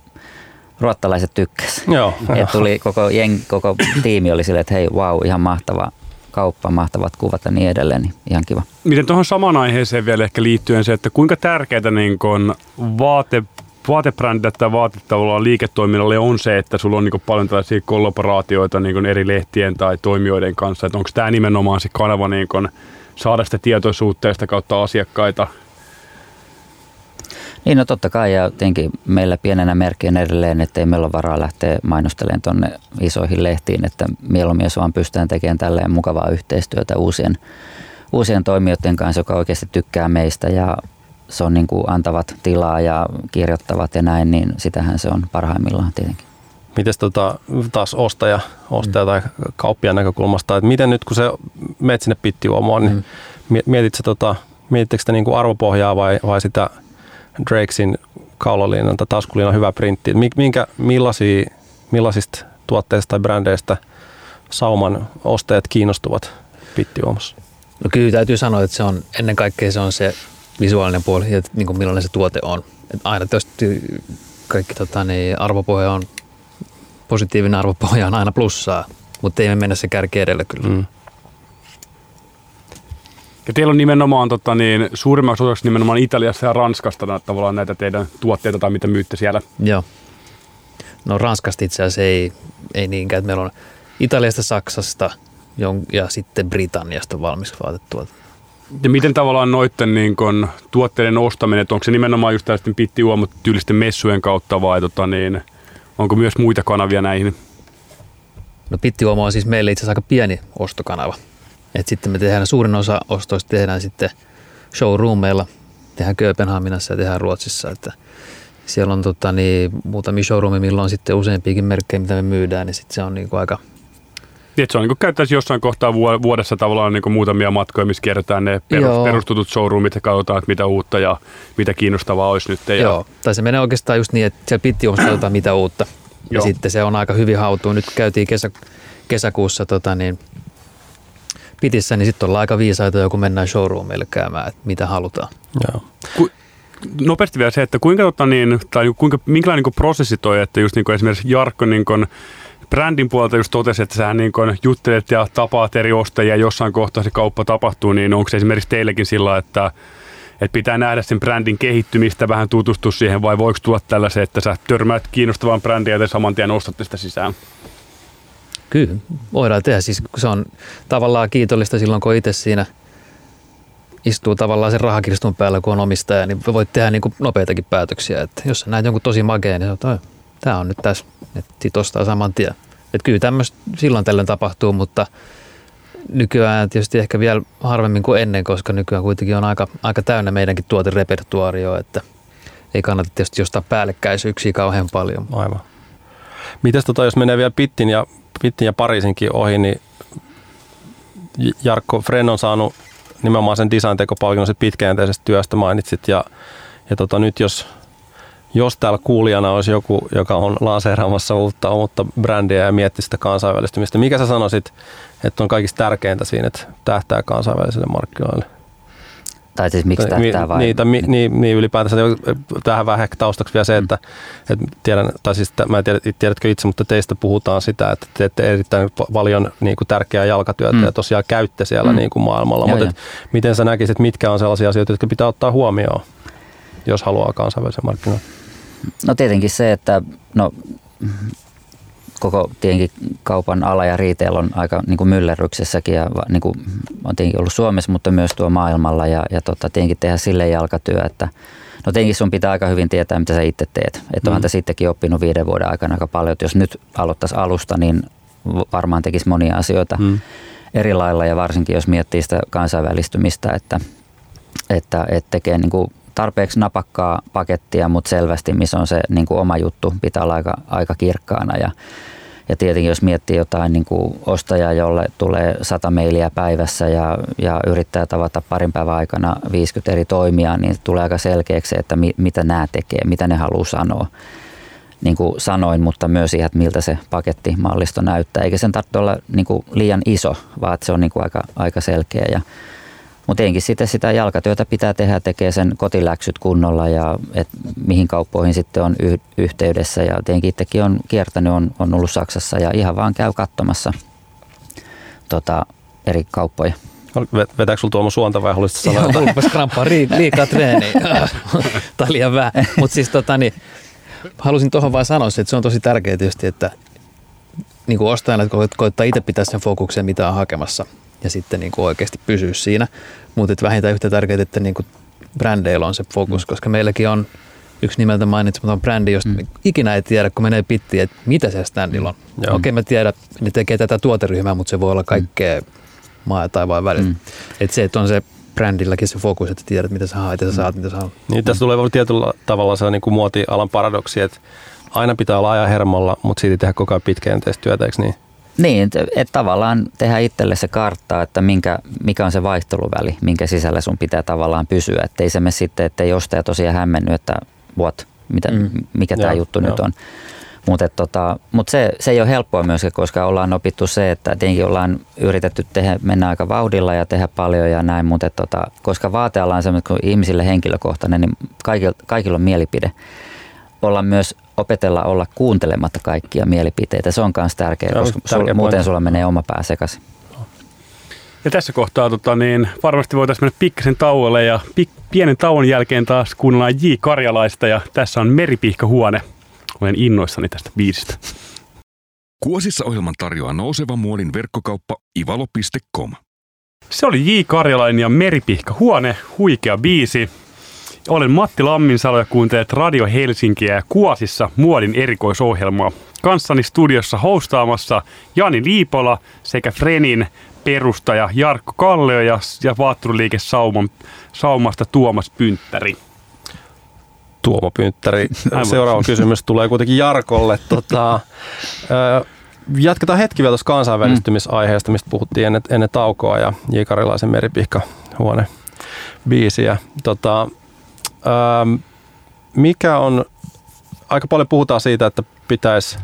ruottalaiset tykkäs. Joo, Et tuli koko, jeng, koko tiimi oli silleen, että hei, wow, ihan mahtava kauppa, mahtavat kuvat ja niin edelleen, niin ihan kiva. Miten tuohon samaan aiheeseen vielä ehkä liittyen se, että kuinka tärkeää niin kun vaate, vaatebrändille tai vaatetavalla liiketoiminnalle on se, että sulla on niin paljon tällaisia kollaboraatioita niin eri lehtien tai toimijoiden kanssa. Että onko tämä nimenomaan se kanava niin kun saada sitä tietoisuutta ja sitä kautta asiakkaita? Niin no totta kai ja tietenkin meillä pienenä merkkinä edelleen, että ei meillä ole varaa lähteä mainostelemaan tuonne isoihin lehtiin, että mieluummin jos vaan pystytään tekemään tälleen mukavaa yhteistyötä uusien, uusien toimijoiden kanssa, joka oikeasti tykkää meistä ja se on niin kuin antavat tilaa ja kirjoittavat ja näin, niin sitähän se on parhaimmillaan tietenkin. Miten tota, taas ostaja, ostaja mm. tai kauppiaan näkökulmasta, että miten nyt kun se menet sinne pittiuomoon, niin mm. mietitkö, tota, mietittekö sitä niin kuin arvopohjaa vai, vai sitä Drakesin kaulaliinan tai taskuliinan hyvä printti? Minkä, millaisia, millaisista tuotteista tai brändeistä sauman ostajat kiinnostuvat pittiuomossa? No kyllä täytyy sanoa, että se on ennen kaikkea se on se visuaalinen puoli ja niin kuin millainen se tuote on. Et aina tietysti kaikki tota, niin arvopohja on, positiivinen arvopohja on aina plussaa, mutta ei me mennä se kärki edellä kyllä. Mm. Ja teillä on nimenomaan tota, niin, suurimmaksi osaksi nimenomaan Italiassa ja Ranskasta tavallaan näitä teidän tuotteita tai mitä myytte siellä. Joo. No Ranskasta itse asiassa ei, ei niinkään. Meillä on Italiasta, Saksasta ja sitten Britanniasta valmis vaatetuote. Ja miten tavallaan noiden niin kun, tuotteiden ostaminen, että onko se nimenomaan just tällaisten pittiuomot tyylisten messujen kautta vai tota, niin, onko myös muita kanavia näihin? No pittiuomo on siis meille itse asiassa aika pieni ostokanava. Et sitten me tehdään suurin osa ostoista tehdään sitten showroomeilla, tehdään Kööpenhaminassa ja tehdään Ruotsissa. Että siellä on tota, niin, muutamia showroomia, millä on sitten useampiakin merkkejä, mitä me myydään, niin sitten se on niin kuin aika niin, se on niin kuin käyttäisi jossain kohtaa vuodessa tavallaan niin kuin muutamia matkoja, missä kierretään ne perus, perustutut showroomit ja katsotaan, että mitä uutta ja mitä kiinnostavaa olisi nyt. Ja... Joo, tai se menee oikeastaan just niin, että siellä pitti katsotaan mitä uutta. Ja Joo. sitten se on aika hyvin hautuu. Nyt käytiin kesä, kesäkuussa tota niin, pitissä, niin sitten ollaan aika viisaita, joku mennään showroomille käymään, että mitä halutaan. Joo. Ku, nopeasti vielä se, että kuinka, tota niin, tai kuinka, minkälainen niin prosessi toi, että just niin kuin esimerkiksi Jarkko niin kuin, brändin puolelta just totesi, että sä niin kuin juttelet ja tapaat eri ostajia jossain kohtaa se kauppa tapahtuu, niin onko se esimerkiksi teillekin sillä, että että pitää nähdä sen brändin kehittymistä, vähän tutustua siihen, vai voiko tulla tällaisen, että sä törmäät kiinnostavan brändiä ja saman tien ostatte sitä sisään? Kyllä, voidaan tehdä. Siis se on tavallaan kiitollista silloin, kun itse siinä istuu tavallaan sen rahakirstun päällä, kun on omistaja, niin voit tehdä niin kuin nopeitakin päätöksiä. Että jos sä näet jonkun tosi makeen, niin sanot, tämä on nyt tässä, että ostaa saman tien. Että kyllä tämmöistä silloin tällöin tapahtuu, mutta nykyään tietysti ehkä vielä harvemmin kuin ennen, koska nykyään kuitenkin on aika, aika täynnä meidänkin tuoterepertuaario, että ei kannata tietysti jostain päällekkäisyyksiä kauhean paljon. Aivan. Mitäs tota, jos menee vielä Pittin ja, Pittin ja Pariisinkin ohi, niin Jarkko Fren on saanut nimenomaan sen design-tekopalkinnon pitkäjänteisestä työstä mainitsit ja, ja tota, nyt jos jos täällä kuulijana olisi joku, joka on lanseeraamassa uutta, uutta brändiä ja miettii sitä kansainvälistymistä, mikä sä sanoisit, että on kaikista tärkeintä siinä, että tähtää kansainvälisille markkinoille? Tai siis miksi tähtää vai? Niin, tai, niin, niin ylipäätänsä tähän vähän ehkä taustaksi vielä se, että, mm. että tiedän, tai siis mä en tiedä, tiedätkö itse, mutta teistä puhutaan sitä, että teette erittäin paljon niin kuin tärkeää jalkatyötä mm. ja tosiaan käytte siellä mm. niin kuin maailmalla. Mutta et, miten sä näkisit, mitkä on sellaisia asioita, jotka pitää ottaa huomioon, jos haluaa kansainvälisen markkinoille? No tietenkin se, että no, koko tietenkin kaupan ala ja retail on aika niin kuin myllerryksessäkin ja niin kuin, on tietenkin ollut Suomessa, mutta myös tuo maailmalla ja, ja tota, tietenkin tehdä sille jalkatyö, että No tietenkin sun pitää aika hyvin tietää, mitä sä itse teet. Että mm. onhan sittenkin oppinut viiden vuoden aikana aika paljon, että jos nyt aloittaisi alusta, niin varmaan tekisi monia asioita mm. eri lailla ja varsinkin jos miettii sitä kansainvälistymistä, että, että, että tekee niin kuin tarpeeksi napakkaa pakettia, mutta selvästi missä on se niin kuin oma juttu, pitää olla aika, aika kirkkaana ja ja tietenkin jos miettii jotain niin kuin ostajaa, jolle tulee 100 mailia päivässä ja, ja yrittää tavata parin päivän aikana 50 eri toimia, niin tulee aika selkeäksi, että mi, mitä nämä tekee, mitä ne haluaa sanoa. Niin kuin sanoin, mutta myös ihan, että miltä se pakettimallisto näyttää. Eikä sen tarvitse olla niin kuin liian iso, vaan että se on niin kuin aika, aika selkeä. Ja, mutta tietenkin sitten sitä jalkatyötä pitää tehdä, tekee sen kotiläksyt kunnolla ja et mihin kauppoihin sitten on y- yhteydessä. Ja tietenkin itsekin on kiertänyt, on, on ollut Saksassa ja ihan vaan käy katsomassa tota, eri kauppoja. Vetääkö sulla Tuomo suonta vai haluaisit sanoa jotain? Hulpas kramppaa, liikaa treeniä. tai liian vähän. Mutta siis tota, niin, halusin tuohon vain sanoa, että se on tosi tärkeää tietysti, että niin kuin ostajana koittaa itse pitää sen fokuksen, mitä on hakemassa ja sitten niin kuin oikeasti pysyä siinä. Mutta vähintään yhtä tärkeää, että niin kuin brändeillä on se fokus, mm. koska meilläkin on yksi nimeltä mainitsematon brändi, josta mm. ikinä ei tiedä, kun menee pittiin, että mitä se standilla on. Okei, okay, mä tiedän, ne tekee tätä tuoteryhmää, mutta se voi olla kaikkea mm. maa ja taivaan välillä. Mm. Että se, että on se brändilläkin se fokus, että tiedät, mitä sä haet ja sä saat, mitä sä haluat. Niin, tässä tulee tietyllä tavalla se niin kuin muotialan paradoksi, että aina pitää olla ajan hermolla, mutta siitä tehdä koko ajan pitkäjänteistä työtä, eikö niin? Niin, että et tavallaan tehdä itselle se kartta, että minkä, mikä on se vaihteluväli, minkä sisällä sun pitää tavallaan pysyä. Että ei se mene sitten, että ei ostaja tosiaan hämmennyt, että what, mitä, mm. mikä tämä juttu joo. nyt on. Mutta tota, mut se, se ei ole helppoa myöskään, koska ollaan opittu se, että tietenkin ollaan yritetty tehdä, mennä aika vauhdilla ja tehdä paljon ja näin, mutta tota, koska vaatealla on semmoinen kuin ihmisille henkilökohtainen, niin kaikilla, kaikilla on mielipide. Olla myös opetella olla kuuntelematta kaikkia mielipiteitä. Se on myös tärkeää, koska tärkeä sul, muuten sulla menee oma pää sekaisin. Ja tässä kohtaa tota, niin varmasti voitaisiin mennä pikkasen tauolle ja pik, pienen tauon jälkeen taas kuunnellaan J. Karjalaista ja tässä on Meripihkahuone. Olen innoissani tästä biisistä. Kuosissa ohjelman tarjoaa nouseva muodin verkkokauppa ivalo.com. Se oli J. Karjalainen ja Meripihkahuone, huikea biisi. Olen Matti Lamminsalo ja kuuntelet Radio Helsinkiä ja Kuosissa muodin erikoisohjelmaa. Kanssani studiossa hostaamassa Jani Liipola sekä Frenin perustaja Jarkko Kallio ja, ja vaatteruliike Sauman, Saumasta Tuomas Pynttäri. Tuomo Pynttäri. Seuraava kysymys tulee kuitenkin Jarkolle. Tota, jatketaan hetki vielä tuossa kansainvälistymisaiheesta, mistä puhuttiin ennen, ennen taukoa ja J. Karilaisen meripihka huone biisiä. Tota, mikä on, aika paljon puhutaan siitä, että pitäisi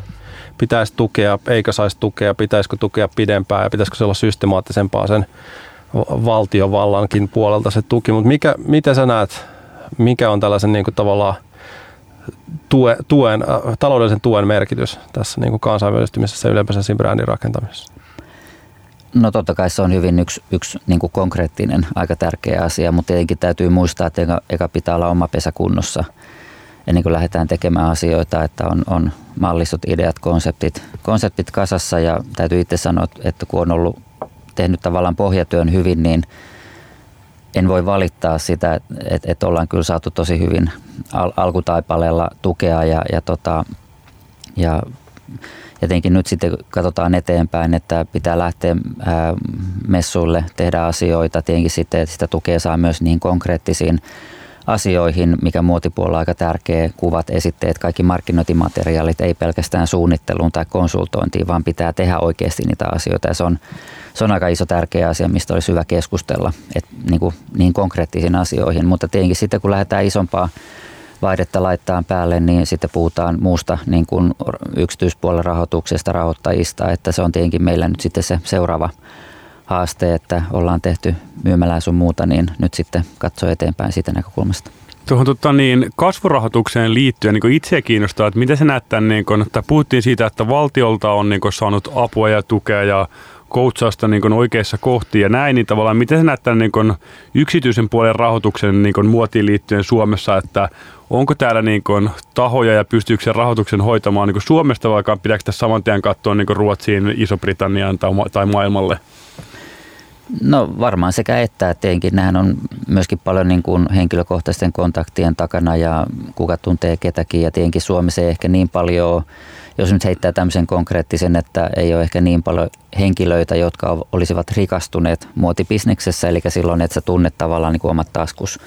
pitäisi tukea, eikö saisi tukea, pitäisikö tukea pidempään ja pitäisikö se olla systemaattisempaa sen valtiovallankin puolelta se tuki. Mutta mikä, miten sä näet, mikä on tällaisen niin kuin tavallaan tue, tuen, äh, taloudellisen tuen merkitys tässä niin kuin kansainvälistymisessä ja ylipäänsä siinä brändin rakentamisessa? No totta kai se on hyvin yksi, yksi niin kuin konkreettinen, aika tärkeä asia, mutta tietenkin täytyy muistaa, että eka, eka pitää olla oma pesä kunnossa ennen kuin lähdetään tekemään asioita, että on, on mallistut, ideat, konseptit, konseptit kasassa ja täytyy itse sanoa, että kun on ollut tehnyt tavallaan pohjatyön hyvin, niin en voi valittaa sitä, että, että ollaan kyllä saatu tosi hyvin al- alkutaipaleella tukea ja, ja, tota, ja jotenkin nyt sitten katsotaan eteenpäin, että pitää lähteä messuille, tehdä asioita, tietenkin sitten, että sitä tukea saa myös niihin konkreettisiin asioihin, mikä muotipuolella on aika tärkeä, kuvat, esitteet, kaikki markkinointimateriaalit, ei pelkästään suunnitteluun tai konsultointiin, vaan pitää tehdä oikeasti niitä asioita. Ja se on, se on aika iso tärkeä asia, mistä olisi hyvä keskustella, että niin kuin, niin konkreettisiin asioihin, mutta tietenkin sitten kun lähdetään isompaa vaihdetta laittaa päälle, niin sitten puhutaan muusta niin kuin yksityispuolen rahoituksesta, rahoittajista, että se on tietenkin meillä nyt sitten se seuraava haaste, että ollaan tehty myymälää sun muuta, niin nyt sitten katsoo eteenpäin siitä näkökulmasta. Tuohon tota, niin, kasvurahoitukseen liittyen niin itseä kiinnostaa, että miten se näyttää, niin kun, että puhuttiin siitä, että valtiolta on niin kun, saanut apua ja tukea ja koutsausta niin oikeissa kohtiin ja näin, niin tavallaan miten se näyttää niin kun, yksityisen puolen rahoituksen niin muotiin liittyen Suomessa, että onko täällä niin kun, tahoja ja pystyykö sen rahoituksen hoitamaan niin Suomesta, vaikka pitääkö tässä saman tien katsoa niin Ruotsiin, Iso-Britanniaan tai, tai maailmalle? No varmaan sekä että, että tietenkin nämähän on myöskin paljon niin kuin henkilökohtaisten kontaktien takana ja kuka tuntee ketäkin ja tietenkin Suomessa ei ehkä niin paljon jos nyt heittää tämmöisen konkreettisen, että ei ole ehkä niin paljon henkilöitä, jotka olisivat rikastuneet muotibisneksessä, eli silloin, että sä tunnet tavallaan niin kuin omat taskus,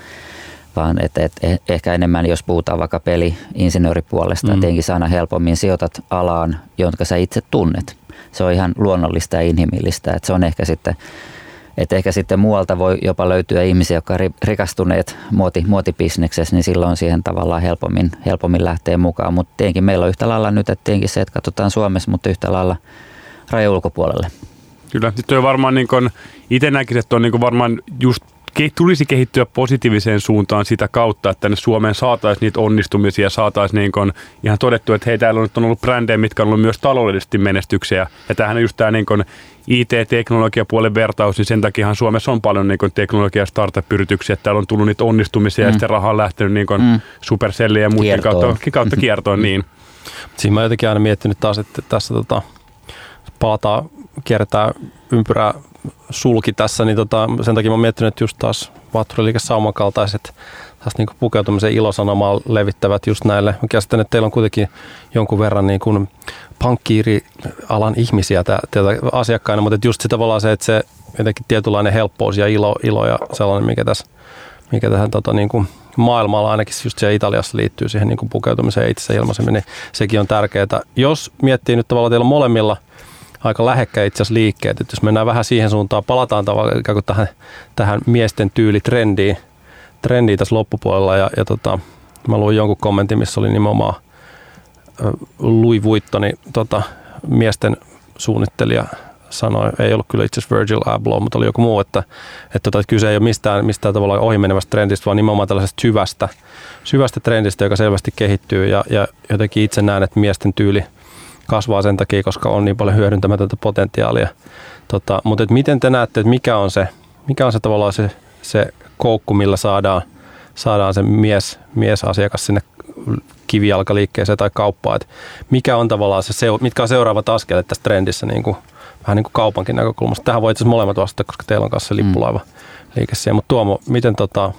vaan että, että eh, ehkä enemmän, jos puhutaan vaikka peli-insinööripuolesta, mm. tietenkin sä aina helpommin sijoitat alaan, jonka sä itse tunnet. Se on ihan luonnollista ja inhimillistä, että se on ehkä sitten että ehkä sitten muualta voi jopa löytyä ihmisiä, jotka ovat rikastuneet muoti, muotibisneksessä, niin silloin siihen tavallaan helpommin, helpommin lähtee mukaan. Mutta tietenkin meillä on yhtä lailla nyt, että tietenkin se, että katsotaan Suomessa, mutta yhtä lailla raja ulkopuolelle. Kyllä, sitten on varmaan niin kuin, itse näkisin, että on niin varmaan just tulisi kehittyä positiiviseen suuntaan sitä kautta, että tänne Suomeen saataisiin niitä onnistumisia, saataisiin niin ihan todettu, että hei, täällä on nyt ollut brändejä, mitkä on ollut myös taloudellisesti menestyksiä. Ja tämähän on just tämä niin IT-teknologiapuolen vertaus, niin sen takiahan Suomessa on paljon niin teknologia- ja startup-yrityksiä, että täällä on tullut niitä onnistumisia mm. ja sitten raha on lähtenyt niin mm. Supercellien ja muiden kautta, kautta kiertoon. niin. Siinä mä jotenkin aina miettinyt taas, että tässä tota, palataan kierretään ympyrää sulki tässä, niin tota, sen takia mä oon miettinyt, että just taas Vatturiliike Sauman taas niin kuin pukeutumisen ilosanomaa levittävät just näille. Mä käsitän, että teillä on kuitenkin jonkun verran niin kuin pankkiirialan ihmisiä teiltä asiakkaina, mutta just se tavallaan se, että se jotenkin tietynlainen helppous ja ilo, ilo ja sellainen, mikä tässä mikä tähän tota, niin kuin maailmalla, ainakin just siellä Italiassa liittyy siihen niin kuin pukeutumiseen itse ilmaisemmin, niin sekin on tärkeää. Jos miettii nyt tavallaan teillä molemmilla aika lähekkäin itse asiassa liikkeet, että jos mennään vähän siihen suuntaan, palataan tavallaan kuin tähän, tähän miesten tyylitrendiin trendiin tässä loppupuolella. Ja, ja tota, mä luin jonkun kommentin, missä oli nimenomaan Louis Vuittoni tota, miesten suunnittelija sanoi, ei ollut kyllä itse asiassa Virgil Abloh, mutta oli joku muu, että, että, tota, että kyse ei ole mistään, mistään tavallaan ohimenevästä trendistä, vaan nimenomaan tällaisesta syvästä, syvästä trendistä, joka selvästi kehittyy. Ja, ja jotenkin itse näen, että miesten tyyli kasvaa sen takia, koska on niin paljon hyödyntämätöntä potentiaalia. Tota, mutta että miten te näette, että mikä on se, mikä on se tavallaan se, se koukku, millä saadaan, saadaan se mies, miesasiakas sinne kivijalkaliikkeeseen tai kauppaan, että mikä on tavallaan se, mitkä on seuraavat askeleet tässä trendissä niin kuin vähän niin kuin kaupankin näkökulmasta. Tähän voi itse molemmat vastata, koska teillä on kanssa se mm. lippulaiva liike siellä. Mutta Tuomo, miten tota,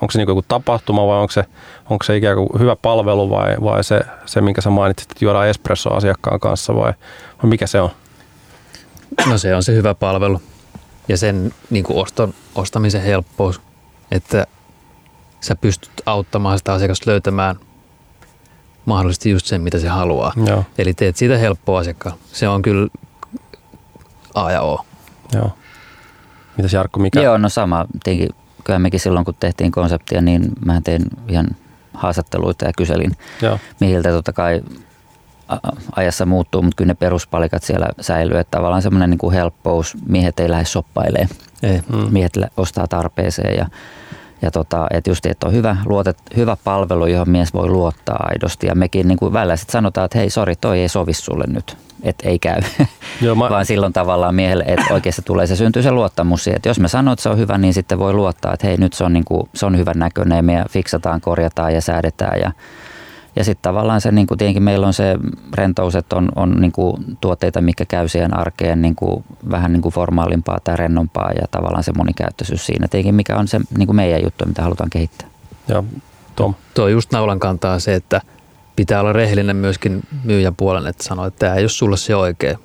onko se niin joku tapahtuma vai onko se, onko se ikään kuin hyvä palvelu vai, vai se, se, minkä sä mainitsit, että juodaan espresso asiakkaan kanssa vai, vai mikä se on? No se on se hyvä palvelu ja sen niin kuin oston, ostamisen helppous, että sä pystyt auttamaan sitä asiakasta löytämään mahdollisesti just sen, mitä se haluaa. Joo. Eli teet siitä helppoa asiakkaan. Se on kyllä A ja O. Joo. Mitäs Jarkko, mikä? Joo, no sama. Tietenkin, kyllä mekin silloin, kun tehtiin konseptia, niin mä tein ihan haastatteluita ja kyselin Joo. mihin totta kai ajassa muuttuu, mutta kyllä ne peruspalikat siellä säilyy. Että tavallaan semmoinen niin kuin helppous, miehet ei lähde soppailemaan. Ei. Mm. Miehet ostaa tarpeeseen ja, ja tota, että just, että on hyvä, luotet, hyvä palvelu, johon mies voi luottaa aidosti. Ja mekin niin kuin välillä sit sanotaan, että hei, sori, toi ei sovi sulle nyt että ei käy. Joo, mä... Vaan silloin tavallaan miehelle, että oikeasti tulee se syntyy se luottamus siihen, että jos mä sanon, että se on hyvä, niin sitten voi luottaa, että hei nyt se on, niin kuin, se on hyvän näköinen ja me fiksataan, korjataan ja säädetään ja ja sitten tavallaan se, niin kuin tietenkin meillä on se rentous, että on, on niin kuin tuotteita, mikä käy siihen arkeen niin kuin vähän niin kuin formaalimpaa tai rennompaa ja tavallaan se monikäyttöisyys siinä. Tietenkin mikä on se niin kuin meidän juttu, mitä halutaan kehittää. Ja Tom. Tuo just naulan kantaa se, että pitää olla rehellinen myöskin myyjän puolen, että sanoo, että tämä ei ole sulle se oikea.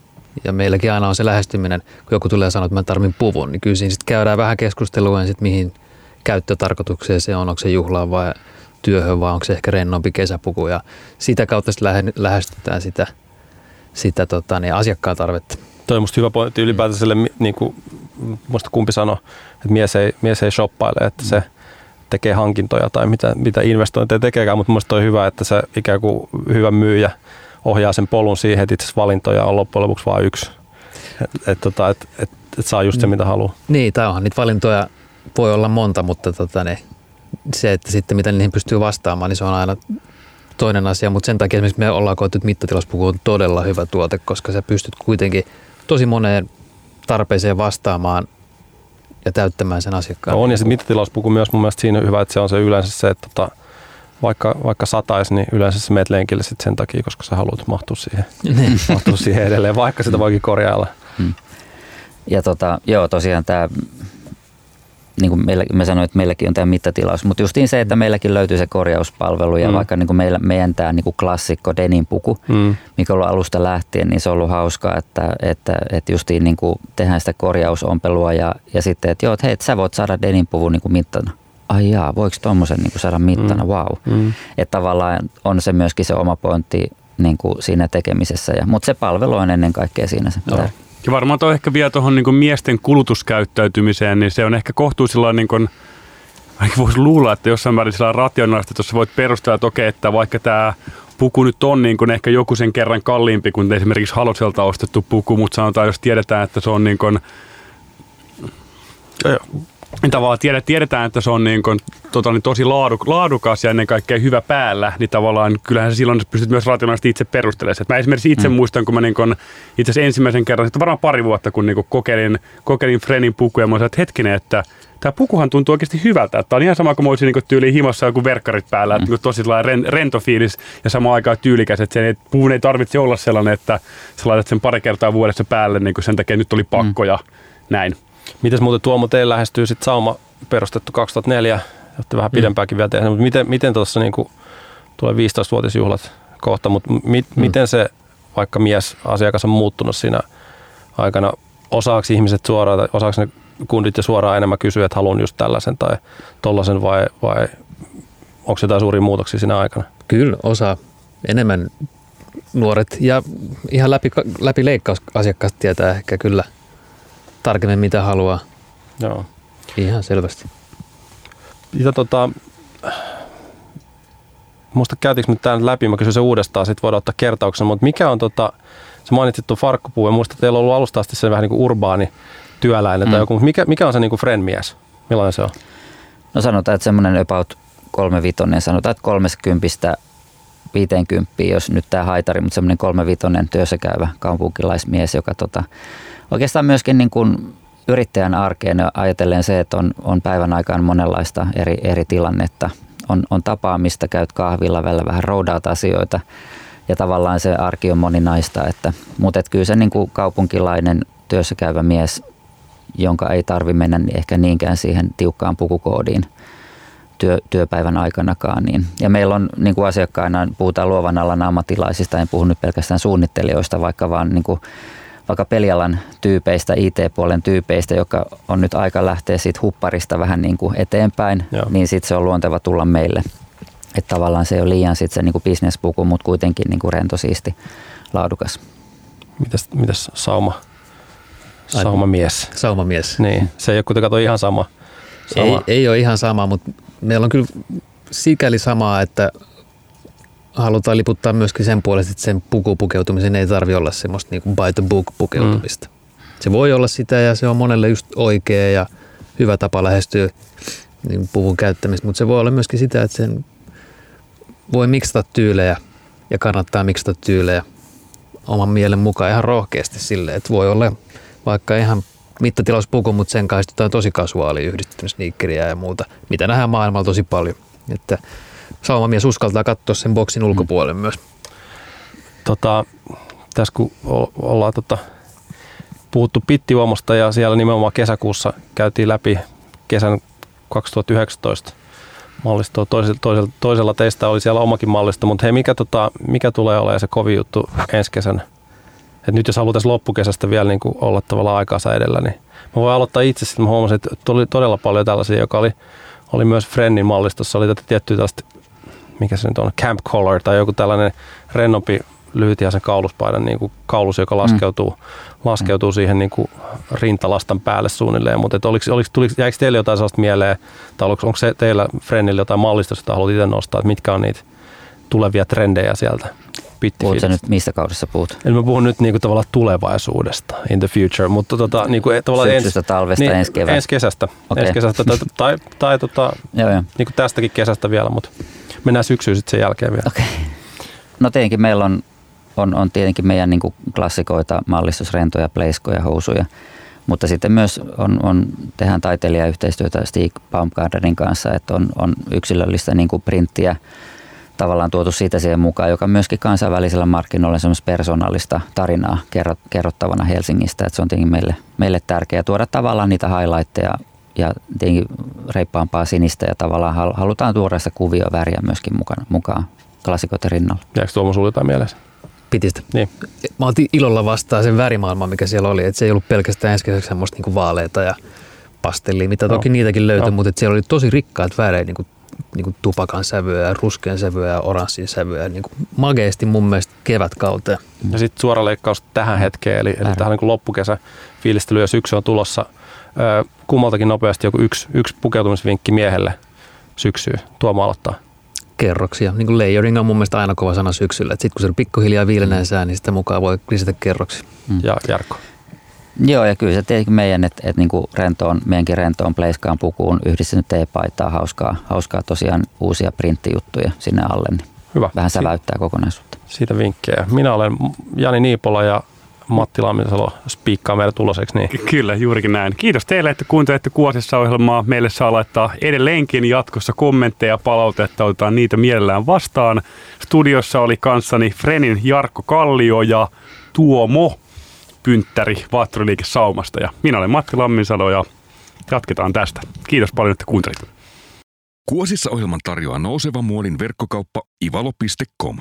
Ja meilläkin aina on se lähestyminen, kun joku tulee sanoa, että mä tarvin puvun, niin kyllä siinä sitten käydään vähän keskustelua, sitten mihin käyttötarkoitukseen se on, onko se juhlaan vai työhön vai onko se ehkä rennompi kesäpuku ja sitä kautta sitten lähestytään sitä, sitä tota, niin asiakkaan tarvetta. Toi on musta hyvä pointti ylipäätään sille, niin kuin musta kumpi sanoi, että mies ei, mies ei shoppaile, että se tekee hankintoja tai mitä, mitä investointeja tekeekään, mutta musta on hyvä, että se ikään kuin hyvä myyjä ohjaa sen polun siihen, että itse valintoja on loppujen lopuksi vain yksi. Että et, tota, et, et, et saa just se, mitä haluaa. Niin, tai onhan niitä valintoja voi olla monta, mutta tota, ne, se, että sitten miten niihin pystyy vastaamaan, niin se on aina toinen asia, mutta sen takia esimerkiksi me ollaan koettu, että mittatilaspuku on todella hyvä tuote, koska sä pystyt kuitenkin tosi moneen tarpeeseen vastaamaan ja täyttämään sen asiakkaan. No on ja se mittatilauspuku myös mun mielestä siinä hyvä, että se on se yleensä se, että tota, vaikka, vaikka sataisi, niin yleensä se meet lenkille sit sen takia, koska sä haluat mahtua siihen, niin. mahtua siihen edelleen, vaikka sitä voikin korjailla. Hmm. Ja tota, joo, tosiaan tämä niin kuin meillä, mä sanoin, että meilläkin on tämä mittatilaus, mutta justiin se, että meilläkin löytyy se korjauspalvelu ja mm. vaikka niin kuin meillä, meidän tämä niin kuin klassikko Denin puku, mm. mikä on ollut alusta lähtien, niin se on ollut hauskaa, että, että, että justiin niin kuin tehdään sitä korjausompelua ja, ja sitten, että joo, että hei, että sä voit saada Denin puvun niin kuin mittana. Ai jaa, voiko tuommoisen niin saada mittana, mm. wow. Mm. Että tavallaan on se myöskin se oma pointti niin kuin siinä tekemisessä, ja, mutta se palvelu on ennen kaikkea siinä se. Joo. Ja varmaan tuo ehkä vielä tuohon niin miesten kulutuskäyttäytymiseen, niin se on ehkä kohtuullisella niin kuin, ainakin voisi luulla, että jossain määrin sillä että voit perustella, että okei, että vaikka tämä puku nyt on niin kuin ehkä joku sen kerran kalliimpi kuin esimerkiksi Haloselta ostettu puku, mutta sanotaan, jos tiedetään, että se on niin kuin, tavallaan tiedetään, tiedetään, että se on niin kuin, tota, niin tosi laaduk, laadukas ja ennen kaikkea hyvä päällä, niin tavallaan kyllähän se silloin pystyt myös rationaalisesti itse perustelemaan. Et mä esimerkiksi itse mm. muistan, kun mä niin kuin, itse asiassa ensimmäisen kerran, sitten varmaan pari vuotta, kun niin kuin kokeilin, kokeilin Frenin pukuja, mä sanoin, että hetkinen, että tämä pukuhan tuntuu oikeasti hyvältä. Tämä on ihan sama kuin mä olisin niin tyyliin himassa joku verkkarit päällä, mm. että tosi sellainen rento fiilis ja sama aikaan tyylikäs, että sen, puvun ei tarvitse olla sellainen, että sä laitat sen pari kertaa vuodessa päälle, niin sen takia nyt oli pakko mm. ja näin. Mites muuten Tuomo, teillä lähestyy sitten Sauma perustettu 2004, olette vähän mm. pidempääkin vielä tehnyt, mutta miten, miten tuossa niin tulee 15-vuotisjuhlat kohta, mutta mi, mm. miten se vaikka mies asiakas on muuttunut siinä aikana? Osaako ihmiset suoraan, tai osaako ne kundit ja suoraan enemmän kysyä, että haluan just tällaisen tai tollaisen vai, vai onko jotain suuria muutoksia siinä aikana? Kyllä, osa enemmän nuoret ja ihan läpi, läpi leikkausasiakkaat tietää ehkä kyllä tarkemmin mitä haluaa. Joo. Ihan selvästi. Ja tota, muista käytiinkö nyt tämän läpi, mä kysyn se uudestaan, sitten voidaan ottaa kertauksen, mutta mikä on tota, sä mainitsit tuon farkkupuu ja muista, että teillä on ollut alusta asti se vähän niin kuin urbaani työläinen mm. tai joku, mikä, mikä on se niin kuin friend-mies? Millainen se on? No sanotaan, että semmoinen about kolme vitonen, sanotaan, että kolmeskymppistä 50, jos nyt tämä haitari, mutta semmoinen kolmevitonen työssä käyvä kaupunkilaismies, joka tota, oikeastaan myöskin niin kuin yrittäjän arkeen ajatellen se, että on, on päivän aikaan monenlaista eri, eri tilannetta. On, on tapaamista, käyt kahvilla, välillä vähän roudaat asioita ja tavallaan se arki on moninaista. Että, mutta et kyllä se niin kuin kaupunkilainen työssä käyvä mies, jonka ei tarvi mennä ehkä niinkään siihen tiukkaan pukukoodiin työ, työpäivän aikanakaan. Niin. Ja meillä on niin kuin asiakkaina, puhutaan luovan alan ammattilaisista, en puhu nyt pelkästään suunnittelijoista, vaikka vaan niin kuin vaikka pelialan tyypeistä, IT-puolen tyypeistä, joka on nyt aika lähteä siitä hupparista vähän niin kuin eteenpäin, Joo. niin sitten se on luonteva tulla meille. Että tavallaan se ei ole liian sitten se niin kuin bisnespuku, mutta kuitenkin niin kuin rento, siisti, laadukas. Mitäs, mitäs sauma? Saumamies. Saumamies. Niin, se ei ole kuitenkaan ihan sama. sama. Ei, ei ole ihan sama, mutta meillä on kyllä sikäli samaa, että halutaan liputtaa myöskin sen puolesta, että sen pukupukeutumisen ei tarvi olla semmoista niin kuin by the book pukeutumista. Mm. Se voi olla sitä ja se on monelle just oikea ja hyvä tapa lähestyä niin puvun käyttämistä, mutta se voi olla myöskin sitä, että sen voi miksata tyylejä ja kannattaa miksata tyylejä oman mielen mukaan ihan rohkeasti sille, että voi olla vaikka ihan mittatilauspuku, mutta sen kanssa jotain tosi kasuaali yhdistetty sneakeriä ja muuta, mitä nähdään maailmalla tosi paljon. Että saumamies uskaltaa katsoa sen boksin mm. ulkopuolelle mm. myös. Tota, tässä kun ollaan tota, puhuttu Pittiuomosta ja siellä nimenomaan kesäkuussa käytiin läpi kesän 2019 mallistoa. Toisella, toisella, toisella teistä oli siellä omakin mallisto, mutta hei, mikä, tota, mikä tulee olemaan se kovin juttu ensi kesänä? Et nyt jos halutaan loppukesästä vielä niin kuin olla tavallaan aikaansa edellä, niin mä voin aloittaa itse, että mä huomasin, että tuli todella paljon tällaisia, joka oli, oli myös Frennin mallistossa, oli tätä tiettyä tällaista mikä se nyt on, camp collar tai joku tällainen rennompi lyhytiäisen kauluspaidan niin kuin kaulus, joka laskeutuu, mm. laskeutuu siihen niin kuin rintalastan päälle suunnilleen. Mutta oliko, oliko, tuliko, jäikö teille jotain sellaista mieleen, tai onko, onko se teillä Frennillä jotain mallista, jota haluat itse nostaa, että mitkä on niitä tulevia trendejä sieltä? Puhutko nyt mistä kaudessa puhut? Eli mä puhun nyt niinku tavallaan tulevaisuudesta, in the future, mutta tota, niinku, tavallaan Syksystä, ens, talvesta, niin, ensi. Ensi kesästä, okay. ensi kesästä tai, tai, tai tota, joo, joo. Niinku tästäkin kesästä vielä, mutta mennään syksyyn sitten sen jälkeen vielä. Okay. No tietenkin meillä on, on, on tietenkin meidän niin klassikoita, mallistusrentoja, pleiskoja, housuja. Mutta sitten myös on, on, tehdään taiteilijayhteistyötä Stig Baumgartenin kanssa, että on, on yksilöllistä niin kuin printtiä tavallaan tuotu siitä siihen mukaan, joka myöskin kansainvälisellä markkinoilla on persoonallista tarinaa kerrottavana Helsingistä. Että se on tietenkin meille, meille tärkeää tuoda tavallaan niitä highlightteja ja tietenkin reippaampaa sinistä ja tavallaan halutaan tuoda sitä kuvio väriä myöskin mukaan, mukaan klassikoiden rinnalla. Jääkö Tuomo sulle jotain mielessä? Pitistä. Niin. Mä otin ilolla vastaan sen värimaailman, mikä siellä oli. Että se ei ollut pelkästään ensi semmoista niinku vaaleita ja pastellia, mitä toki no. niitäkin löytyi, no. mutta siellä oli tosi rikkaat värejä, niin kuin, niin kuin tupakan sävyä ja ruskean sävyä ja oranssin sävyä. Niin kuin mageesti mun mielestä kevätkauteen. Ja sitten suora leikkaus tähän hetkeen, eli, eli tähän niin loppukesä fiilistely ja syksy on tulossa – kummaltakin nopeasti joku yksi, yksi pukeutumisvinkki miehelle syksyyn. Tuomo aloittaa. Kerroksia. Niin kuin layering on mun mielestä aina kova sana syksyllä. Sitten kun se pikkuhiljaa viilenee mm. sää, niin sitä mukaan voi lisätä kerroksia. Mm. Ja Jarkko? Joo, ja kyllä se tietenkin meidän, että et niinku rentoon, meidänkin rentoon pleiskaan pukuun yhdistynyt teepaitaa, hauskaa, hauskaa tosiaan uusia printtijuttuja sinne alle, niin Hyvä. vähän säväyttää kokonaisuutta. Siitä vinkkejä. Minä olen Jani Niipola ja Matti Lammisalo spiikkaa meidän tuloseksi. Niin. Kyllä, juurikin näin. Kiitos teille, että kuuntelette Kuosissa ohjelmaa. Meille saa laittaa edelleenkin jatkossa kommentteja ja palautetta. Otetaan niitä mielellään vastaan. Studiossa oli kanssani Frenin Jarkko Kallio ja Tuomo Pynttäri Vaattoriliike Saumasta. Ja minä olen Matti Lamminsalo ja jatketaan tästä. Kiitos paljon, että kuuntelit. Kuosissa ohjelman tarjoaa nouseva muodin verkkokauppa ivalo.com.